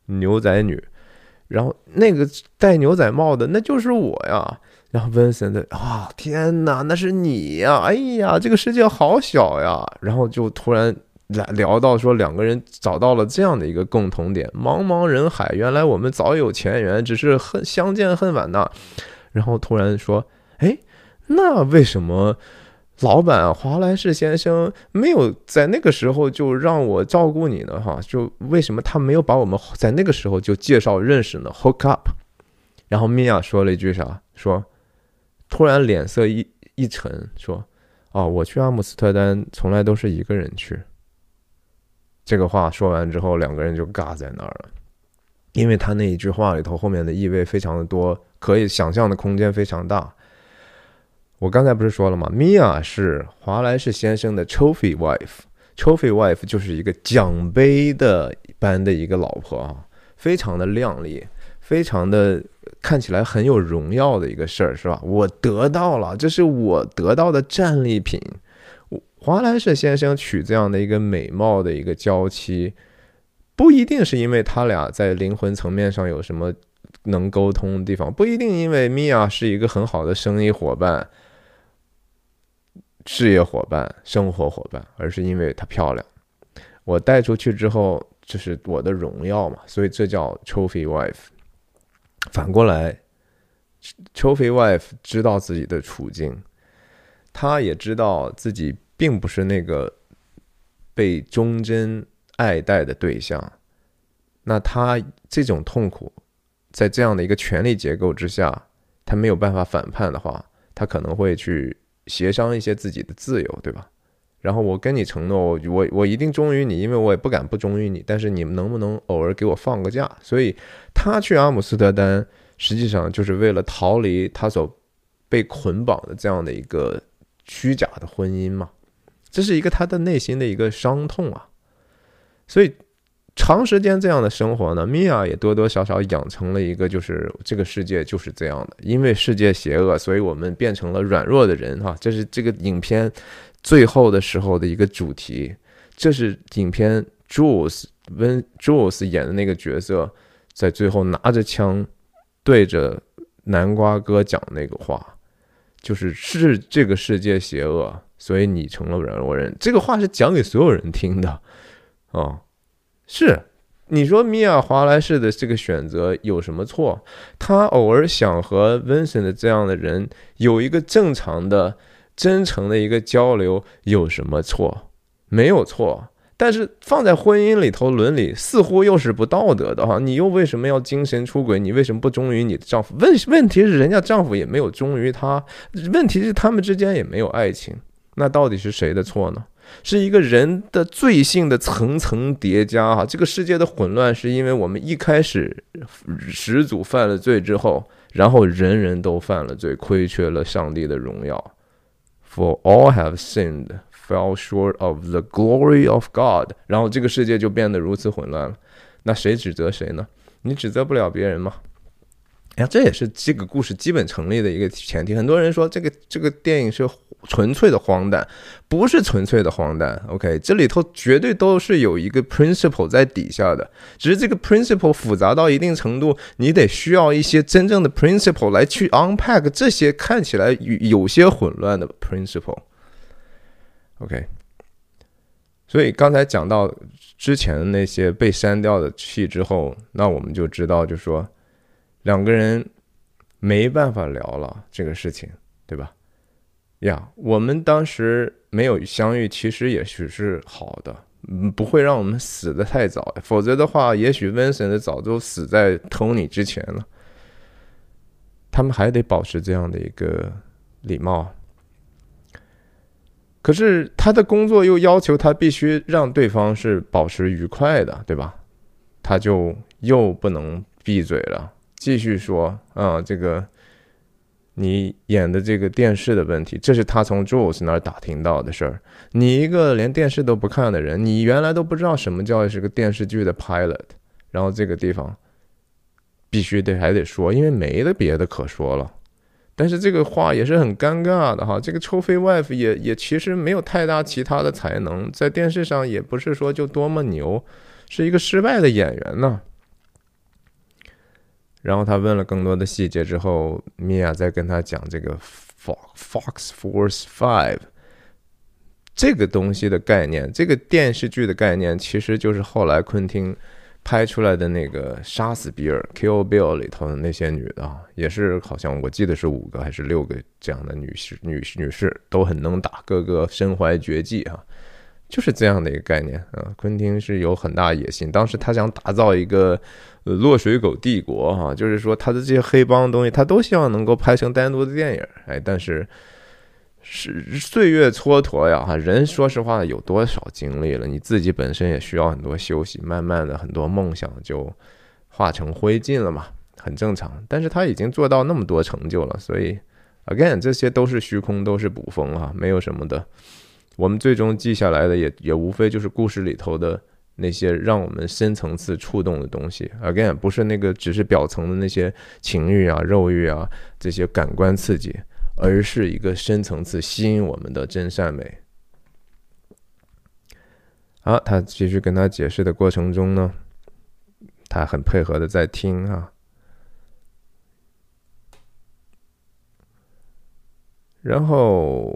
牛仔女。然后那个戴牛仔帽的，那就是我呀。”然后 Vincent 啊，天哪，那是你呀！哎呀，这个世界好小呀！然后就突然聊聊到说，两个人找到了这样的一个共同点：茫茫人海，原来我们早有前缘，只是恨相见恨晚呐。然后突然说，哎，那为什么老板华莱士先生没有在那个时候就让我照顾你呢？哈，就为什么他没有把我们在那个时候就介绍认识呢？Hook up。然后米娅说了一句啥？说。突然脸色一一沉，说：“哦，我去阿姆斯特丹从来都是一个人去。”这个话说完之后，两个人就尬在那儿了，因为他那一句话里头后面的意味非常的多，可以想象的空间非常大。我刚才不是说了吗？米娅是华莱士先生的 trophy wife，trophy wife 就是一个奖杯的般的一个老婆啊，非常的靓丽，非常的。看起来很有荣耀的一个事儿，是吧？我得到了，这是我得到的战利品。华莱士先生娶这样的一个美貌的一个娇妻，不一定是因为他俩在灵魂层面上有什么能沟通的地方，不一定因为米娅是一个很好的生意伙伴、事业伙伴、生活伙伴，而是因为她漂亮。我带出去之后，这是我的荣耀嘛，所以这叫 trophy wife。反过来，Trophy Wife 知道自己的处境，他也知道自己并不是那个被忠贞爱戴的对象。那他这种痛苦，在这样的一个权力结构之下，他没有办法反叛的话，他可能会去协商一些自己的自由，对吧？然后我跟你承诺，我我一定忠于你，因为我也不敢不忠于你。但是你们能不能偶尔给我放个假？所以他去阿姆斯特丹，实际上就是为了逃离他所被捆绑的这样的一个虚假的婚姻嘛。这是一个他的内心的一个伤痛啊。所以长时间这样的生活呢，米娅也多多少少养成了一个，就是这个世界就是这样的，因为世界邪恶，所以我们变成了软弱的人哈。这是这个影片。最后的时候的一个主题，这是影片 Jules 温 Jules 演的那个角色，在最后拿着枪对着南瓜哥讲那个话，就是是这个世界邪恶，所以你成了软弱人。这个话是讲给所有人听的，啊，是你说米娅华莱士的这个选择有什么错？他偶尔想和 Vincent 这样的人有一个正常的。真诚的一个交流有什么错？没有错，但是放在婚姻里头伦理似乎又是不道德的哈。你又为什么要精神出轨？你为什么不忠于你的丈夫？问问题是人家丈夫也没有忠于她，问题是他们之间也没有爱情。那到底是谁的错呢？是一个人的罪性的层层叠加哈。这个世界的混乱是因为我们一开始始祖犯了罪之后，然后人人都犯了罪，亏缺了上帝的荣耀。For all have sinned, fell short of the glory of God。然后这个世界就变得如此混乱了。那谁指责谁呢？你指责不了别人吗？哎呀，这也是这个故事基本成立的一个前提。很多人说这个这个电影是。纯粹的荒诞，不是纯粹的荒诞。OK，这里头绝对都是有一个 principle 在底下的，只是这个 principle 复杂到一定程度，你得需要一些真正的 principle 来去 unpack 这些看起来有有些混乱的 principle。OK，所以刚才讲到之前的那些被删掉的戏之后，那我们就知道，就说两个人没办法聊了这个事情，对吧？呀，我们当时没有相遇，其实也许是好的，不会让我们死的太早。否则的话，也许 Vincent 早就死在 Tony 之前了。他们还得保持这样的一个礼貌。可是他的工作又要求他必须让对方是保持愉快的，对吧？他就又不能闭嘴了，继续说啊，这个。你演的这个电视的问题，这是他从 Jules 那儿打听到的事儿。你一个连电视都不看的人，你原来都不知道什么叫是个电视剧的 pilot。然后这个地方必须得还得说，因为没得别的可说了。但是这个话也是很尴尬的哈。这个抽飞 Wife 也也其实没有太大其他的才能，在电视上也不是说就多么牛，是一个失败的演员呢。然后他问了更多的细节之后，米娅在跟他讲这个 Fox Fox Force Five 这个东西的概念，这个电视剧的概念，其实就是后来昆汀拍出来的那个杀死比尔 Kill Bill 里头的那些女的，也是好像我记得是五个还是六个这样的女士女士女士都很能打，个个身怀绝技啊。就是这样的一个概念啊，昆汀是有很大野心。当时他想打造一个呃落水狗帝国哈，就是说他的这些黑帮东西，他都希望能够拍成单独的电影。哎，但是是岁月蹉跎呀哈，人说实话有多少精力了？你自己本身也需要很多休息，慢慢的很多梦想就化成灰烬了嘛，很正常。但是他已经做到那么多成就了，所以 again 这些都是虚空，都是捕风啊，没有什么的。我们最终记下来的也也无非就是故事里头的那些让我们深层次触动的东西。Again，不是那个只是表层的那些情欲啊、肉欲啊这些感官刺激，而是一个深层次吸引我们的真善美。好，他继续跟他解释的过程中呢，他很配合的在听啊，然后。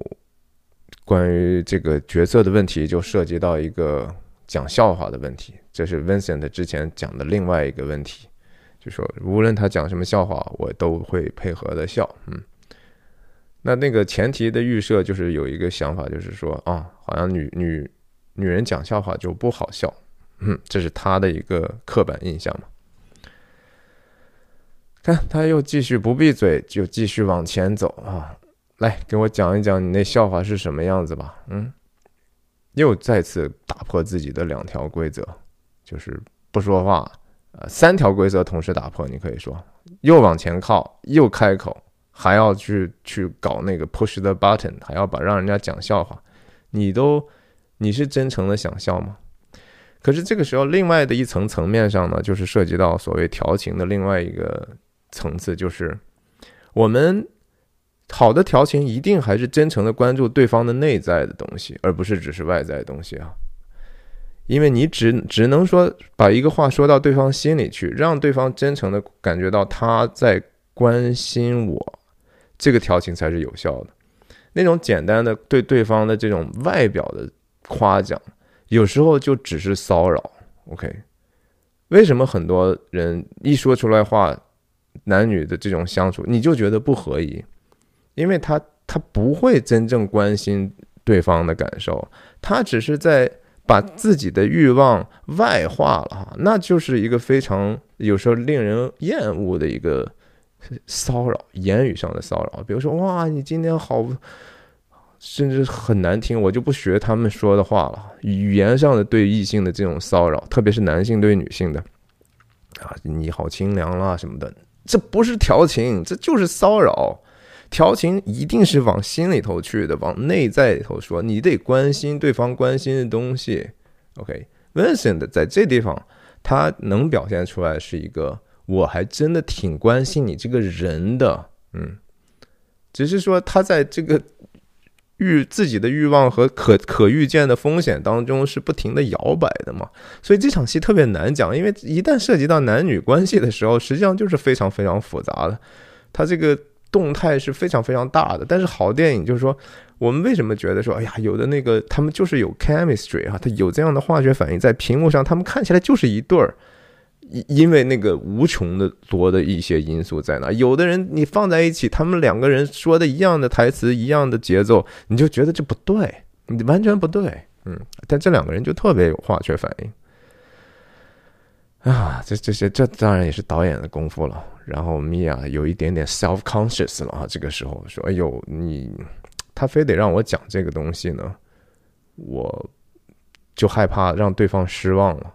关于这个角色的问题，就涉及到一个讲笑话的问题，这是 Vincent 之前讲的另外一个问题，就说无论他讲什么笑话，我都会配合的笑。嗯，那那个前提的预设就是有一个想法，就是说啊，好像女女女人讲笑话就不好笑。嗯，这是他的一个刻板印象嘛。看，他又继续不闭嘴，就继续往前走啊！来，给我讲一讲你那笑话是什么样子吧。嗯，又再次打破自己的两条规则，就是不说话，呃，三条规则同时打破。你可以说，又往前靠，又开口，还要去去搞那个 push the button，还要把让人家讲笑话。你都，你是真诚的想笑吗？可是这个时候，另外的一层层面上呢，就是涉及到所谓调情的另外一个。层次就是，我们好的调情一定还是真诚的关注对方的内在的东西，而不是只是外在的东西啊。因为你只只能说把一个话说到对方心里去，让对方真诚的感觉到他在关心我，这个调情才是有效的。那种简单的对对方的这种外表的夸奖，有时候就只是骚扰。OK，为什么很多人一说出来话？男女的这种相处，你就觉得不合宜，因为他他不会真正关心对方的感受，他只是在把自己的欲望外化了哈，那就是一个非常有时候令人厌恶的一个骚扰，言语上的骚扰，比如说哇，你今天好，甚至很难听，我就不学他们说的话了，语言上的对异性的这种骚扰，特别是男性对女性的啊，你好清凉啦什么的。这不是调情，这就是骚扰。调情一定是往心里头去的，往内在里头说。你得关心对方关心的东西。OK，Vincent 在这地方，他能表现出来是一个，我还真的挺关心你这个人的。嗯，只是说他在这个。欲自己的欲望和可可预见的风险当中是不停的摇摆的嘛，所以这场戏特别难讲，因为一旦涉及到男女关系的时候，实际上就是非常非常复杂的，他这个动态是非常非常大的。但是好电影就是说，我们为什么觉得说，哎呀，有的那个他们就是有 chemistry 啊，他有这样的化学反应在屏幕上，他们看起来就是一对儿。因因为那个无穷的多的一些因素在那，有的人你放在一起，他们两个人说的一样的台词，一样的节奏，你就觉得这不对，你完全不对，嗯，但这两个人就特别有化学反应啊，这这些这当然也是导演的功夫了。然后米娅有一点点 self conscious 了啊，这个时候说，哎呦，你他非得让我讲这个东西呢，我就害怕让对方失望了。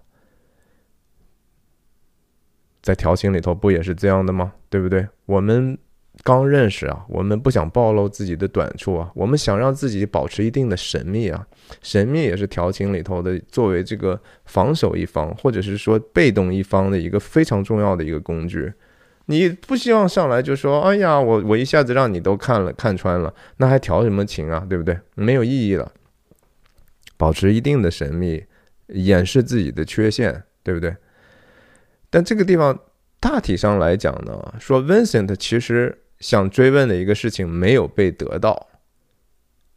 在调情里头不也是这样的吗？对不对？我们刚认识啊，我们不想暴露自己的短处啊，我们想让自己保持一定的神秘啊。神秘也是调情里头的，作为这个防守一方或者是说被动一方的一个非常重要的一个工具。你不希望上来就说：“哎呀，我我一下子让你都看了看穿了，那还调什么情啊？对不对？没有意义了。保持一定的神秘，掩饰自己的缺陷，对不对？”但这个地方大体上来讲呢，说 Vincent 其实想追问的一个事情没有被得到，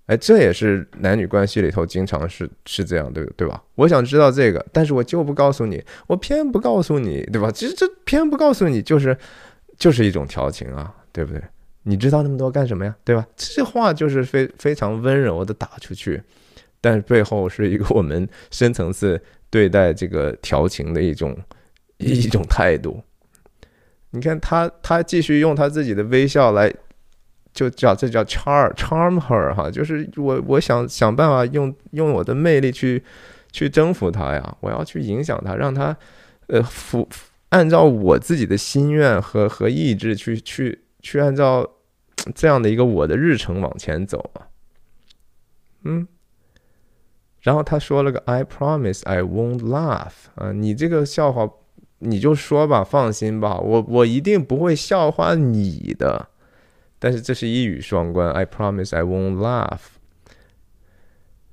哎，这也是男女关系里头经常是是这样，对对吧？我想知道这个，但是我就不告诉你，我偏不告诉你，对吧？其实这偏不告诉你，就是就是一种调情啊，对不对？你知道那么多干什么呀，对吧？这话就是非非常温柔的打出去，但背后是一个我们深层次对待这个调情的一种。一种态度，你看他，他继续用他自己的微笑来，就叫这叫 charm charm her 哈，就是我我想想办法用用我的魅力去去征服他呀，我要去影响他，让他呃服按照我自己的心愿和和意志去去去按照这样的一个我的日程往前走啊，嗯。然后他说了个 I promise I won't laugh 啊，你这个笑话。你就说吧，放心吧，我我一定不会笑话你的。但是这是一语双关，I promise I won't laugh。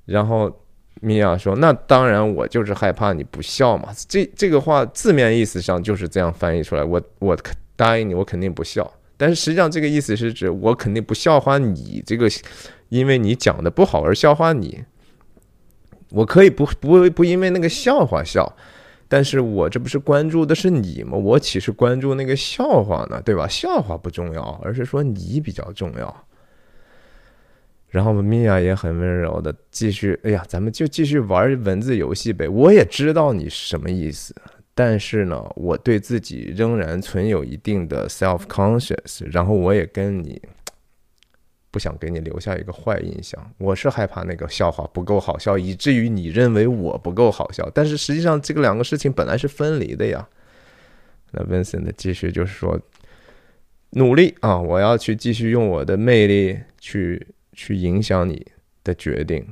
然后米娅说：“那当然，我就是害怕你不笑嘛。”这这个话字面意思上就是这样翻译出来。我我答应你，我肯定不笑。但是实际上这个意思是指我肯定不笑话你这个，因为你讲的不好而笑话你。我可以不不不因为那个笑话笑。但是我这不是关注的是你吗？我岂是关注那个笑话呢？对吧？笑话不重要，而是说你比较重要。然后米娅也很温柔的继续，哎呀，咱们就继续玩文字游戏呗。我也知道你什么意思，但是呢，我对自己仍然存有一定的 self conscious。然后我也跟你不想给你留下一个坏印象。我是害怕那个笑话不够好笑，以至于你认为我不够好笑。但是实际上，这个两个事情本来是分离的呀。那 Vincent 继续就是说，努力啊，我要去继续用我的魅力去。去影响你的决定，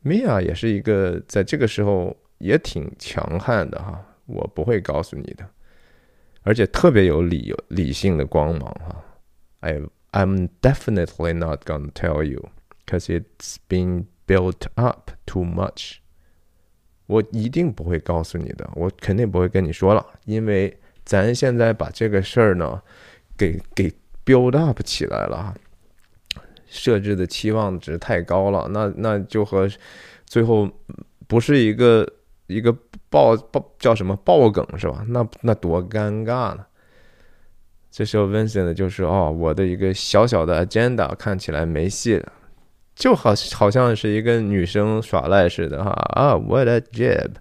米娅也是一个在这个时候也挺强悍的哈，我不会告诉你的，而且特别有理理性的光芒哈。I I'm definitely not gonna tell you, cause it's been built up too much。我一定不会告诉你的，我肯定不会跟你说了，因为咱现在把这个事儿呢，给给 build up 起来了。设置的期望值太高了，那那就和最后不是一个一个爆爆叫什么爆梗是吧？那那多尴尬呢？这时候 Vincent 就是哦，我的一个小小的 agenda 看起来没戏了，就好好像是一个女生耍赖似的哈啊，What a jib！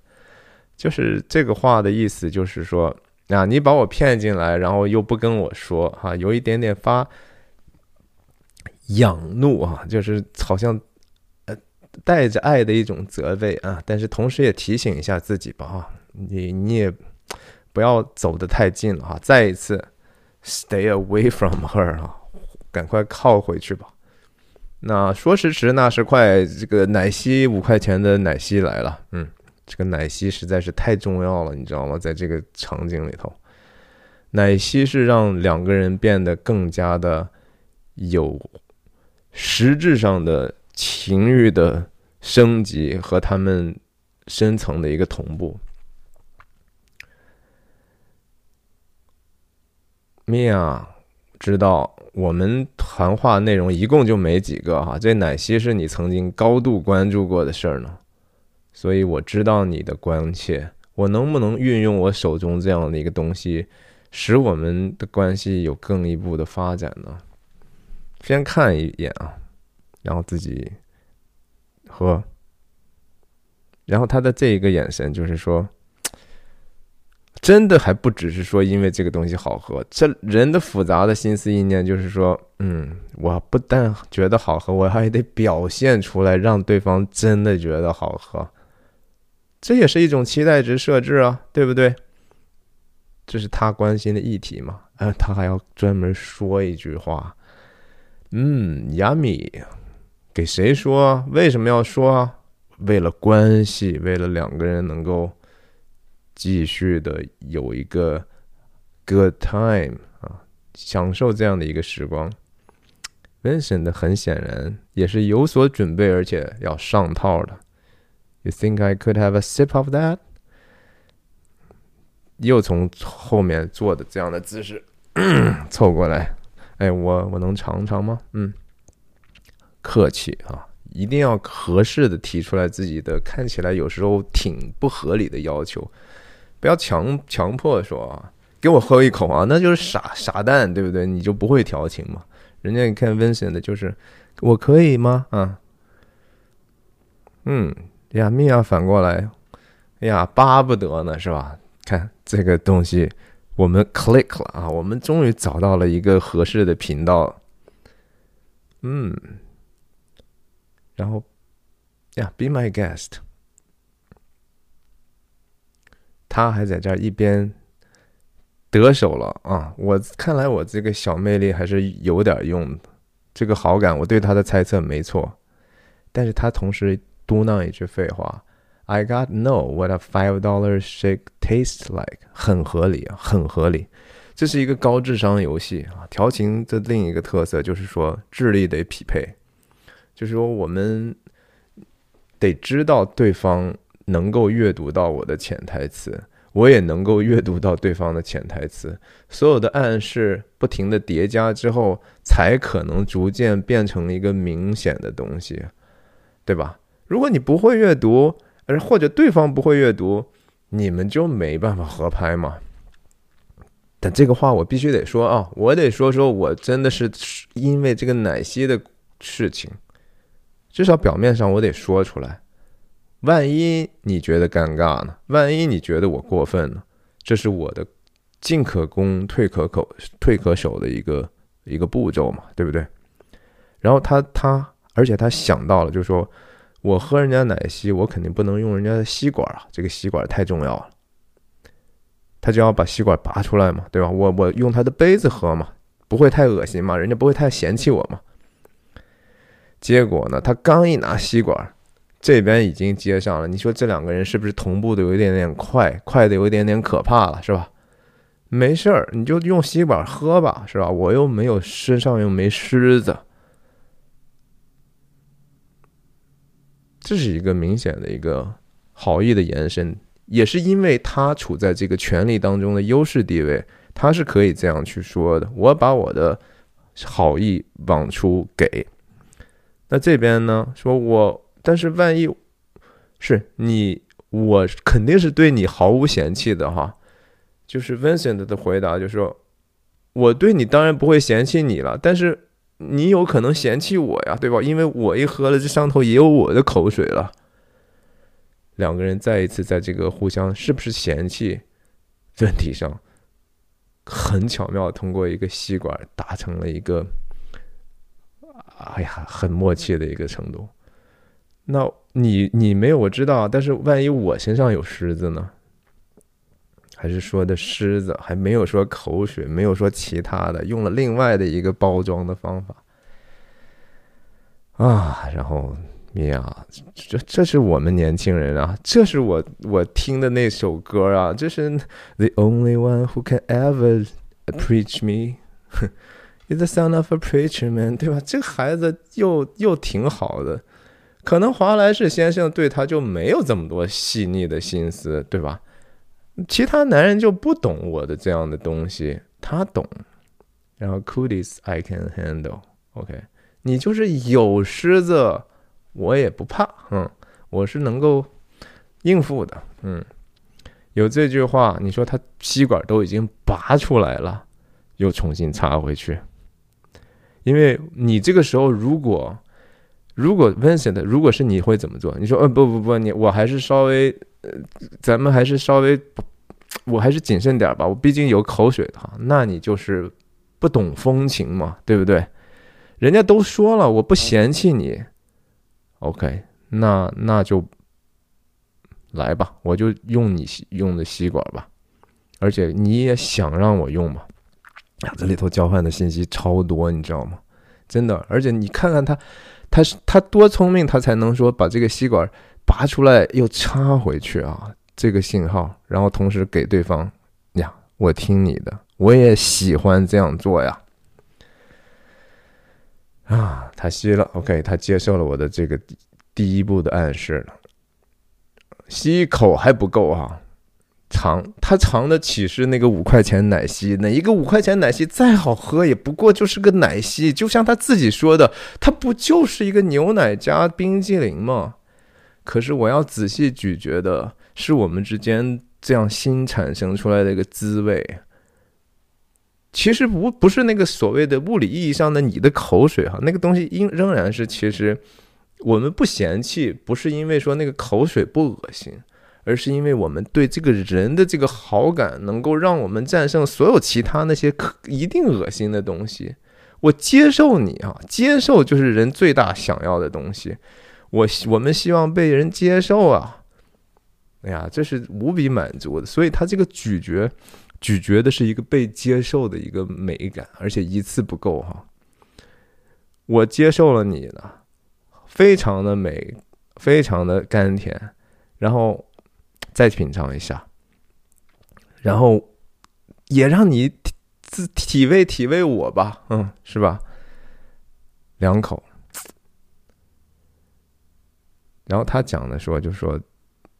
就是这个话的意思，就是说啊，你把我骗进来，然后又不跟我说哈，有一点点发。仰怒啊，就是好像呃带着爱的一种责备啊，但是同时也提醒一下自己吧哈，你你也不要走得太近了哈，再一次 stay away from her 啊，赶快靠回去吧。那说时迟那时快，这个奶昔五块钱的奶昔来了，嗯，这个奶昔实在是太重要了，你知道吗？在这个场景里头，奶昔是让两个人变得更加的有。实质上的情欲的升级和他们深层的一个同步。米娅知道我们谈话内容一共就没几个哈，这奶昔是你曾经高度关注过的事儿呢，所以我知道你的关切。我能不能运用我手中这样的一个东西，使我们的关系有更一步的发展呢？先看一眼啊，然后自己喝，然后他的这一个眼神就是说，真的还不只是说因为这个东西好喝，这人的复杂的心思意念就是说，嗯，我不但觉得好喝，我还得表现出来，让对方真的觉得好喝，这也是一种期待值设置啊，对不对？这是他关心的议题嘛？啊，他还要专门说一句话。嗯，yummy，给谁说？为什么要说？为了关系，为了两个人能够继续的有一个 good time 啊，享受这样的一个时光。Vincent 很显然也是有所准备，而且要上套的。You think I could have a sip of that？又从后面做的这样的姿势 凑过来。哎，我我能尝尝吗？嗯，客气啊，一定要合适的提出来自己的看起来有时候挺不合理的要求，不要强强迫说啊，给我喝一口啊，那就是傻傻蛋，对不对？你就不会调情嘛？人家你看 Vincent 的就是我可以吗？啊，嗯，呀，米娅反过来，哎呀，巴不得呢，是吧？看这个东西。我们 click 了啊！我们终于找到了一个合适的频道。嗯，然后呀，be my guest。他还在这一边得手了啊！我看来我这个小魅力还是有点用的。这个好感，我对他的猜测没错，但是他同时嘟囔一句废话。I got know what a five dollar shake tastes like，很合理啊，很合理。这是一个高智商游戏啊。调情的另一个特色就是说智力得匹配，就是说我们得知道对方能够阅读到我的潜台词，我也能够阅读到对方的潜台词。所有的暗示不停的叠加之后，才可能逐渐变成一个明显的东西，对吧？如果你不会阅读，而或者对方不会阅读，你们就没办法合拍嘛？但这个话我必须得说啊，我得说说我真的是因为这个奶昔的事情，至少表面上我得说出来。万一你觉得尴尬呢？万一你觉得我过分呢？这是我的进可攻退可守退可守的一个一个步骤嘛，对不对？然后他他，而且他想到了，就是说我喝人家奶昔，我肯定不能用人家的吸管啊，这个吸管太重要了。他就要把吸管拔出来嘛，对吧？我我用他的杯子喝嘛，不会太恶心嘛？人家不会太嫌弃我嘛？结果呢，他刚一拿吸管，这边已经接上了。你说这两个人是不是同步的有一点点快，快的有一点点可怕了，是吧？没事儿，你就用吸管喝吧，是吧？我又没有身上又没虱子，这是一个明显的一个好意的延伸。也是因为他处在这个权力当中的优势地位，他是可以这样去说的。我把我的好意往出给，那这边呢？说我，但是万一是你，我肯定是对你毫无嫌弃的哈。就是 Vincent 的回答，就是说我对你当然不会嫌弃你了，但是你有可能嫌弃我呀，对吧？因为我一喝了，这上头也有我的口水了。两个人再一次在这个互相是不是嫌弃问题上，很巧妙通过一个吸管达成了一个，哎呀，很默契的一个程度。那你你没有我知道，但是万一我身上有虱子呢？还是说的狮子，还没有说口水，没有说其他的，用了另外的一个包装的方法啊，然后。米娅，这这是我们年轻人啊，这是我我听的那首歌啊，这是 The only one who can ever preach me is the son of a preacher man，对吧？这个孩子又又挺好的，可能华莱士先生对他就没有这么多细腻的心思，对吧？其他男人就不懂我的这样的东西，他懂。然后 Cooties I can handle，OK，你就是有狮子。我也不怕，嗯，我是能够应付的，嗯，有这句话，你说他吸管都已经拔出来了，又重新插回去，因为你这个时候如果如果 Vincent 如果是你会怎么做？你说，呃，不不不，你我还是稍微，呃，咱们还是稍微，我还是谨慎点吧，我毕竟有口水哈，那你就是不懂风情嘛，对不对？人家都说了，我不嫌弃你。OK，那那就来吧，我就用你用的吸管吧，而且你也想让我用嘛？呀，这里头交换的信息超多，你知道吗？真的，而且你看看他，他是他多聪明，他才能说把这个吸管拔出来又插回去啊，这个信号，然后同时给对方呀，我听你的，我也喜欢这样做呀。啊，他吸了，OK，他接受了我的这个第一步的暗示了。吸一口还不够哈，尝他尝的岂是那个五块钱奶昔？哪一个五块钱奶昔再好喝，也不过就是个奶昔。就像他自己说的，它不就是一个牛奶加冰激凌吗？可是我要仔细咀嚼的是我们之间这样新产生出来的一个滋味。其实不不是那个所谓的物理意义上的你的口水哈，那个东西应仍然是其实我们不嫌弃，不是因为说那个口水不恶心，而是因为我们对这个人的这个好感能够让我们战胜所有其他那些可一定恶心的东西。我接受你啊，接受就是人最大想要的东西。我我们希望被人接受啊，哎呀，这是无比满足的。所以他这个咀嚼。咀嚼的是一个被接受的一个美感，而且一次不够哈。我接受了你了，非常的美，非常的甘甜，然后再品尝一下，然后也让你体体味体味我吧，嗯，是吧？两口，然后他讲的说，就说。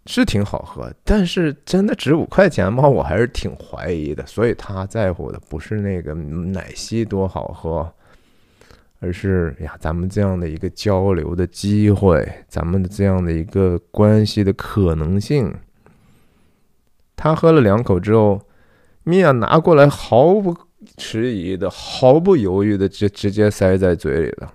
是挺好喝，但是真的值五块钱吗？我还是挺怀疑的。所以他在乎的不是那个奶昔多好喝，而是呀，咱们这样的一个交流的机会，咱们的这样的一个关系的可能性。他喝了两口之后，米娅拿过来，毫不迟疑的、毫不犹豫的就直接塞在嘴里了。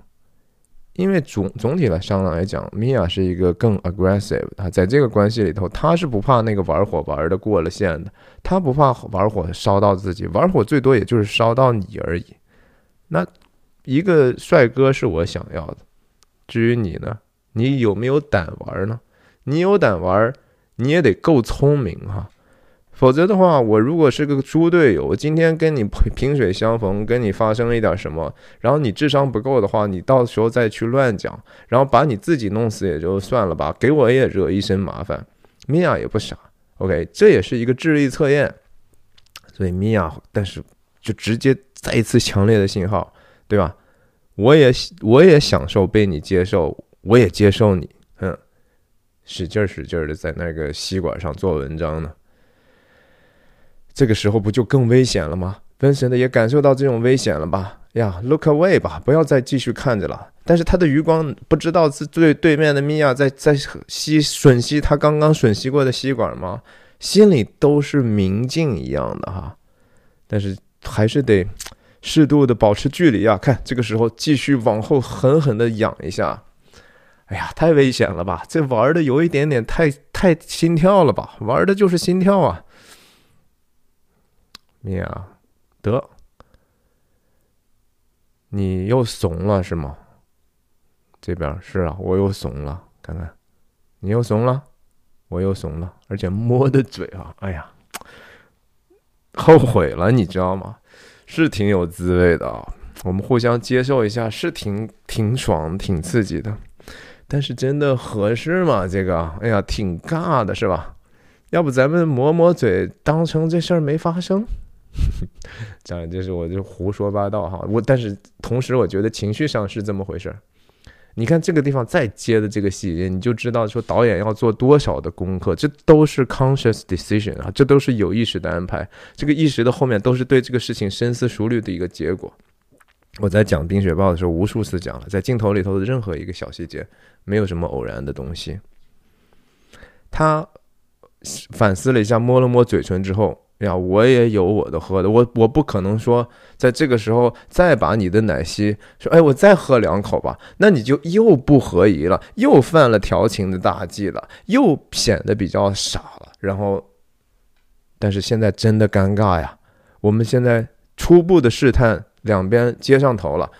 因为总总体来上来讲，米娅是一个更 aggressive 啊，在这个关系里头，他是不怕那个玩火玩的过了线的，他不怕玩火烧到自己，玩火最多也就是烧到你而已。那一个帅哥是我想要的，至于你呢，你有没有胆玩呢？你有胆玩，你也得够聪明哈。否则的话，我如果是个猪队友，我今天跟你萍水相逢，跟你发生了一点什么，然后你智商不够的话，你到时候再去乱讲，然后把你自己弄死也就算了吧，给我也惹一身麻烦。米娅也不傻，OK，这也是一个智力测验，所以米娅，但是就直接再一次强烈的信号，对吧？我也我也享受被你接受，我也接受你，嗯，使劲使劲的在那个吸管上做文章呢。这个时候不就更危险了吗？温神的也感受到这种危险了吧？呀，look away 吧，不要再继续看着了。但是他的余光不知道是对对面的米娅在在吸吮吸他刚刚吮吸过的吸管吗？心里都是明镜一样的哈。但是还是得适度的保持距离啊。看这个时候继续往后狠狠的仰一下。哎呀，太危险了吧？这玩的有一点点太太心跳了吧？玩的就是心跳啊。米娅，得，你又怂了是吗？这边是啊，我又怂了，看看，你又怂了，我又怂了，而且摸的嘴啊，哎呀，后悔了，你知道吗？是挺有滋味的啊，我们互相接受一下，是挺挺爽、挺刺激的，但是真的合适吗？这个，哎呀，挺尬的，是吧？要不咱们抹抹嘴，当成这事儿没发生？讲就是我就胡说八道哈，我但是同时我觉得情绪上是这么回事儿。你看这个地方再接的这个细节，你就知道说导演要做多少的功课，这都是 conscious decision 啊，这都是有意识的安排。这个意识的后面都是对这个事情深思熟虑的一个结果。我在讲《冰雪暴》的时候无数次讲了，在镜头里头的任何一个小细节，没有什么偶然的东西。他反思了一下，摸了摸嘴唇之后。呀，我也有我的喝的，我我不可能说在这个时候再把你的奶昔说，哎，我再喝两口吧，那你就又不合宜了，又犯了调情的大忌了，又显得比较傻了。然后，但是现在真的尴尬呀，我们现在初步的试探，两边接上头了，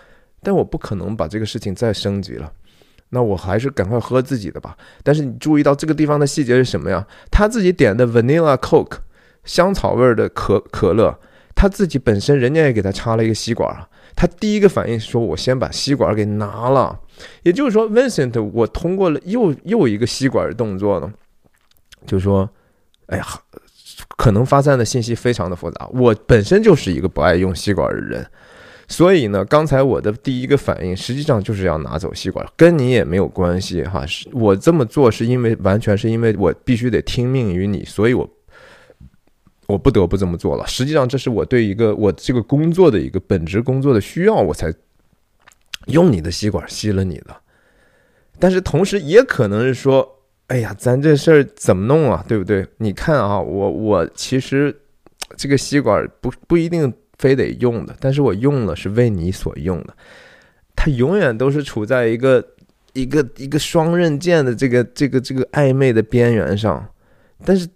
但我不可能把这个事情再升级了，那我还是赶快喝自己的吧。但是你注意到这个地方的细节是什么呀？他自己点的 vanilla coke。香草味的可可乐，他自己本身人家也给他插了一个吸管。他第一个反应是说：“我先把吸管给拿了。”也就是说，Vincent，我通过了又又一个吸管的动作呢，就说：“哎呀，可能发散的信息非常的复杂。我本身就是一个不爱用吸管的人，所以呢，刚才我的第一个反应实际上就是要拿走吸管，跟你也没有关系哈。是我这么做是因为完全是因为我必须得听命于你，所以我。”我不得不这么做了。实际上，这是我对一个我这个工作的一个本职工作的需要，我才用你的吸管吸了你的。但是同时也可能是说，哎呀，咱这事儿怎么弄啊？对不对？你看啊，我我其实这个吸管不不一定非得用的，但是我用了是为你所用的。它永远都是处在一个一个一个双刃剑的这个这个这个暧昧的边缘上，但是。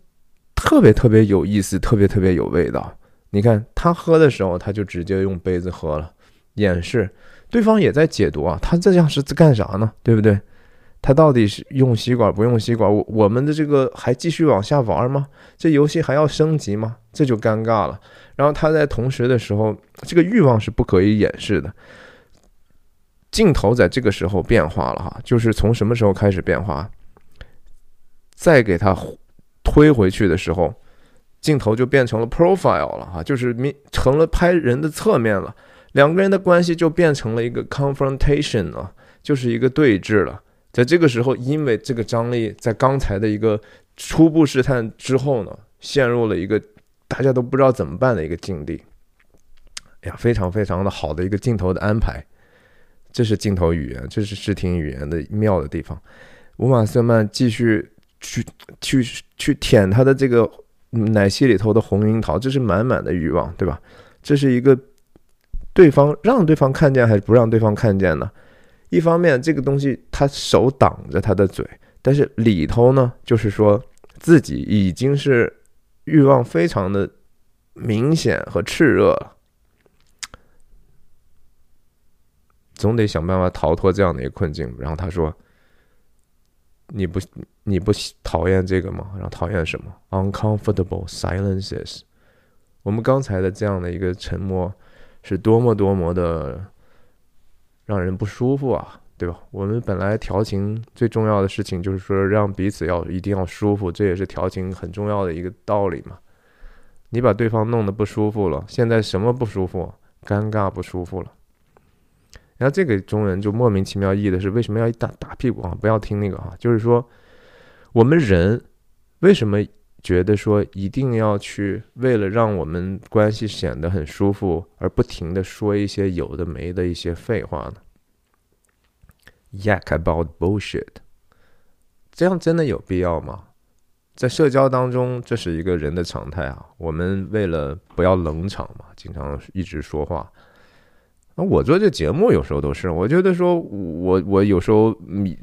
特别特别有意思，特别特别有味道。你看他喝的时候，他就直接用杯子喝了，掩饰。对方也在解读啊，他这样是在干啥呢？对不对？他到底是用吸管不用吸管？我我们的这个还继续往下玩吗？这游戏还要升级吗？这就尴尬了。然后他在同时的时候，这个欲望是不可以掩饰的。镜头在这个时候变化了哈，就是从什么时候开始变化？再给他。推回去的时候，镜头就变成了 profile 了哈，就是明成了拍人的侧面了，两个人的关系就变成了一个 confrontation 了，就是一个对峙了。在这个时候，因为这个张力在刚才的一个初步试探之后呢，陷入了一个大家都不知道怎么办的一个境地。哎呀，非常非常的好的一个镜头的安排，这是镜头语言，这是视听语言的妙的地方。乌玛瑟曼继续。去去去舔他的这个奶昔里头的红樱桃，这是满满的欲望，对吧？这是一个对方让对方看见还是不让对方看见呢？一方面，这个东西他手挡着他的嘴，但是里头呢，就是说自己已经是欲望非常的明显和炽热了，总得想办法逃脱这样的一个困境。然后他说：“你不你不讨厌这个吗？然后讨厌什么？Uncomfortable silences。我们刚才的这样的一个沉默，是多么多么的。”让人不舒服啊，对吧？我们本来调情最重要的事情就是说让彼此要一定要舒服，这也是调情很重要的一个道理嘛。你把对方弄得不舒服了，现在什么不舒服？尴尬不舒服了。然后这个中文就莫名其妙译的是为什么要一打打屁股啊？不要听那个啊，就是说我们人为什么？觉得说一定要去为了让我们关系显得很舒服而不停的说一些有的没的一些废话呢？Yak about bullshit，这样真的有必要吗？在社交当中，这是一个人的常态啊。我们为了不要冷场嘛，经常一直说话。那我做这节目有时候都是，我觉得说，我我有时候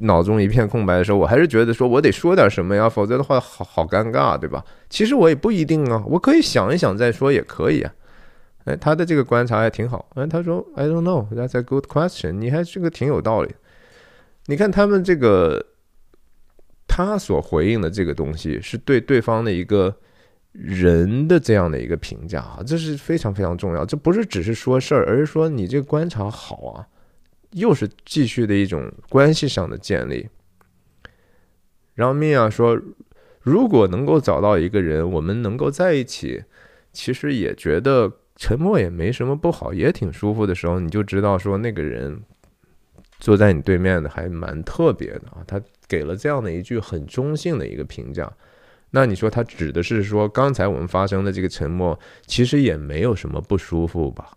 脑中一片空白的时候，我还是觉得说我得说点什么呀，否则的话好好尴尬，对吧？其实我也不一定啊，我可以想一想再说也可以啊。哎，他的这个观察还挺好。哎，他说 I don't know, that's a good question。你还这个挺有道理。你看他们这个，他所回应的这个东西是对对方的一个。人的这样的一个评价啊，这是非常非常重要。这不是只是说事儿，而是说你这个观察好啊，又是继续的一种关系上的建立。然后米娅说，如果能够找到一个人，我们能够在一起，其实也觉得沉默也没什么不好，也挺舒服的时候，你就知道说那个人坐在你对面的还蛮特别的啊。他给了这样的一句很中性的一个评价。那你说他指的是说刚才我们发生的这个沉默，其实也没有什么不舒服吧？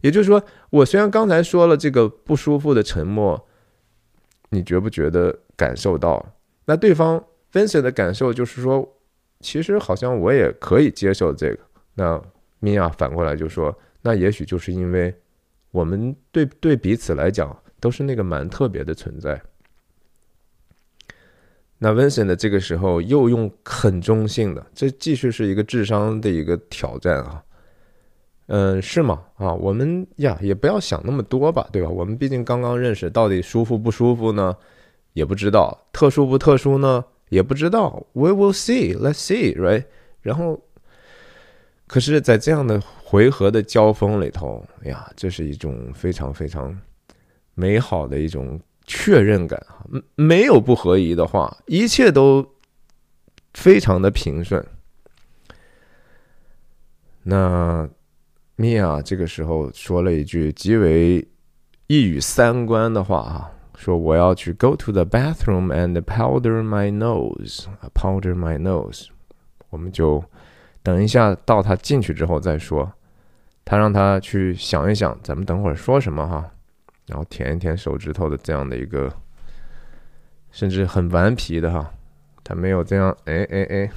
也就是说，我虽然刚才说了这个不舒服的沉默，你觉不觉得感受到？那对方 Vincent 的感受就是说，其实好像我也可以接受这个。那米娅反过来就说，那也许就是因为我们对对彼此来讲都是那个蛮特别的存在。那 Vincent 这个时候又用很中性的，这继续是一个智商的一个挑战啊。嗯，是吗？啊，我们呀也不要想那么多吧，对吧？我们毕竟刚刚认识，到底舒服不舒服呢？也不知道，特殊不特殊呢？也不知道。We will see, let's see, right？然后，可是，在这样的回合的交锋里头，呀，这是一种非常非常美好的一种。确认感啊，没有不合宜的话，一切都非常的平顺。那米娅这个时候说了一句极为一语三关的话啊，说我要去 go to the bathroom and powder my nose，powder my nose。我们就等一下到他进去之后再说。他让他去想一想，咱们等会儿说什么哈。然后舔一舔手指头的这样的一个，甚至很顽皮的哈，他没有这样哎哎哎，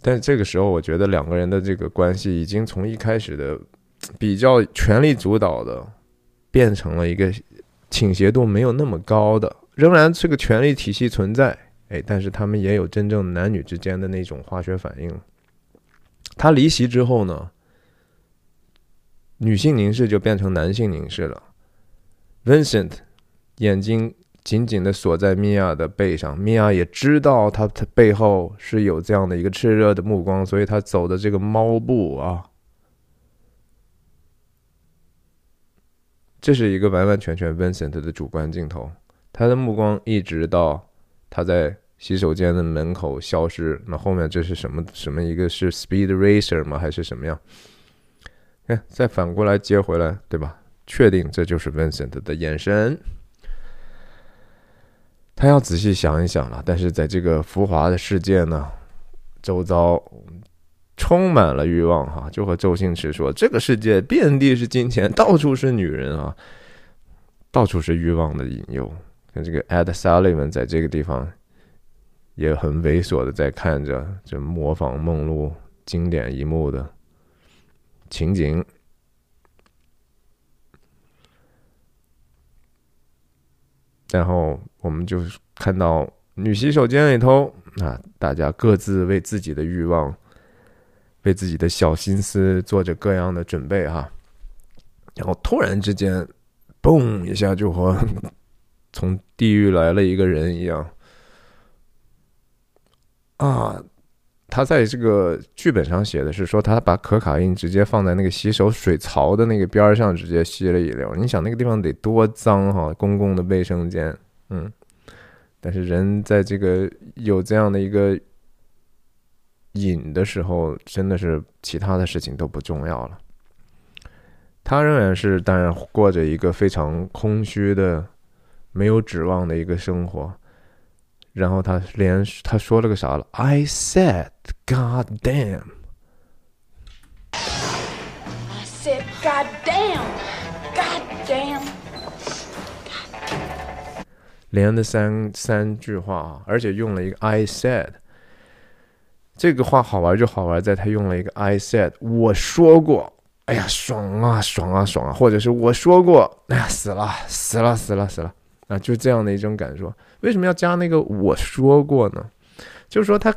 但这个时候我觉得两个人的这个关系已经从一开始的比较权力主导的，变成了一个倾斜度没有那么高的，仍然这个权力体系存在，哎，但是他们也有真正男女之间的那种化学反应。他离席之后呢？女性凝视就变成男性凝视了。Vincent 眼睛紧紧的锁在米娅的背上，米娅也知道他他背后是有这样的一个炽热的目光，所以他走的这个猫步啊，这是一个完完全全 Vincent 的主观镜头。他的目光一直到他在洗手间的门口消失。那后面这是什么？什么一个是 Speed Racer 吗？还是什么样？哎，再反过来接回来，对吧？确定这就是 Vincent 的眼神。他要仔细想一想了。但是在这个浮华的世界呢，周遭充满了欲望哈。就和周星驰说：“这个世界遍地是金钱，到处是女人啊，到处是欲望的引诱。”跟这个 Ed Sullivan 在这个地方也很猥琐的在看着，这模仿梦露经典一幕的情景。然后我们就看到女洗手间里头，啊，大家各自为自己的欲望、为自己的小心思做着各样的准备哈。然后突然之间，嘣一下就和从地狱来了一个人一样，啊。他在这个剧本上写的是说，他把可卡因直接放在那个洗手水槽的那个边上，直接吸了一溜。你想那个地方得多脏哈，公共的卫生间，嗯。但是人在这个有这样的一个瘾的时候，真的是其他的事情都不重要了。他仍然是当然过着一个非常空虚的、没有指望的一个生活。然后他连他说了个啥了？I said, God damn. I said, God damn, God damn. 连的三三句话啊，而且用了一个 I said。这个话好玩就好玩，在他用了一个 I said，我说过，哎呀，爽啊，爽啊，爽啊，或者是我说过，哎呀，死了，死了，死了，死了。啊，就这样的一种感受。为什么要加那个我说过呢？就是说他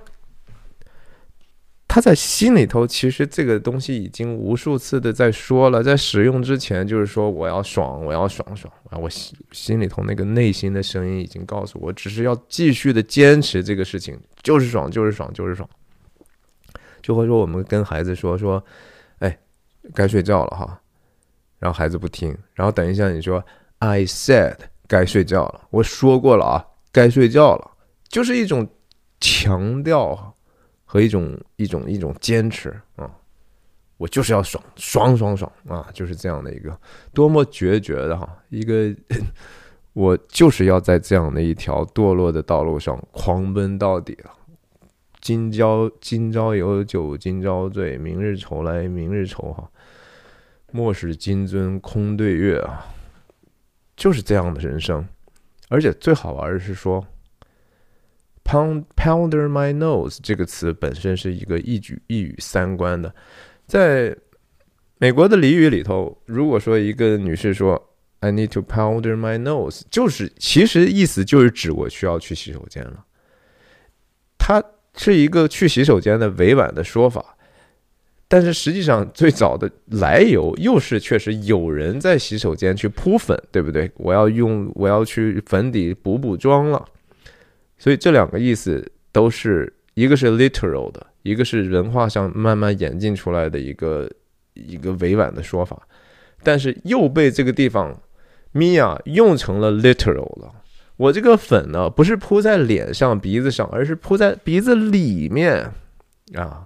他在心里头，其实这个东西已经无数次的在说了，在使用之前，就是说我要爽，我要爽爽啊！我心心里头那个内心的声音已经告诉我，只是要继续的坚持这个事情，就是爽，就是爽，就是爽。就会说我们跟孩子说说，哎，该睡觉了哈，然后孩子不听，然后等一下你说 I said。该睡觉了，我说过了啊，该睡觉了，就是一种强调和一种一种一种坚持啊，我就是要爽爽爽爽啊，就是这样的一个多么决绝的哈，一个 我就是要在这样的一条堕落的道路上狂奔到底了。今朝今朝有酒今朝醉，明日愁来明日愁哈，莫使金樽空对月啊。就是这样的人生，而且最好玩的是说，“pound powder my nose” 这个词本身是一个一举一语三关的。在美国的俚语里头，如果说一个女士说 “I need to powder my nose”，就是其实意思就是指我需要去洗手间了。它是一个去洗手间的委婉的说法。但是实际上，最早的来由又是确实有人在洗手间去铺粉，对不对？我要用，我要去粉底补补妆了。所以这两个意思都是一个是 literal 的，一个是文化上慢慢演进出来的一个一个委婉的说法。但是又被这个地方 Mia 用成了 literal 了。我这个粉呢，不是铺在脸上、鼻子上，而是铺在鼻子里面啊。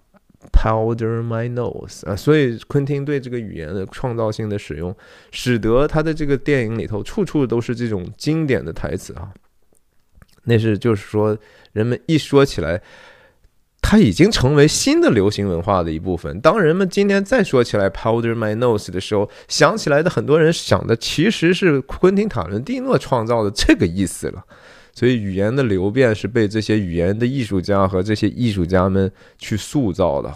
Powder my nose 啊，所以昆汀对这个语言的创造性的使用，使得他的这个电影里头处处都是这种经典的台词啊。那是就是说，人们一说起来，它已经成为新的流行文化的一部分。当人们今天再说起来 Powder my nose 的时候，想起来的很多人想的其实是昆汀塔伦蒂诺创造的这个意思了。所以语言的流变是被这些语言的艺术家和这些艺术家们去塑造的，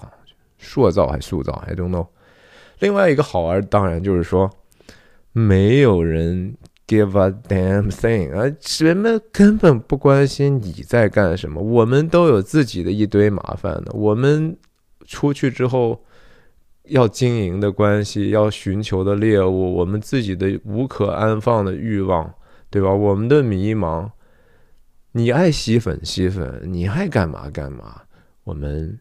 塑造还塑造，I don't know。另外一个好玩，当然就是说，没有人 give a damn thing 啊，人们根本不关心你在干什么。我们都有自己的一堆麻烦的，我们出去之后要经营的关系，要寻求的猎物，我们自己的无可安放的欲望，对吧？我们的迷茫。你爱吸粉吸粉，你爱干嘛干嘛，我们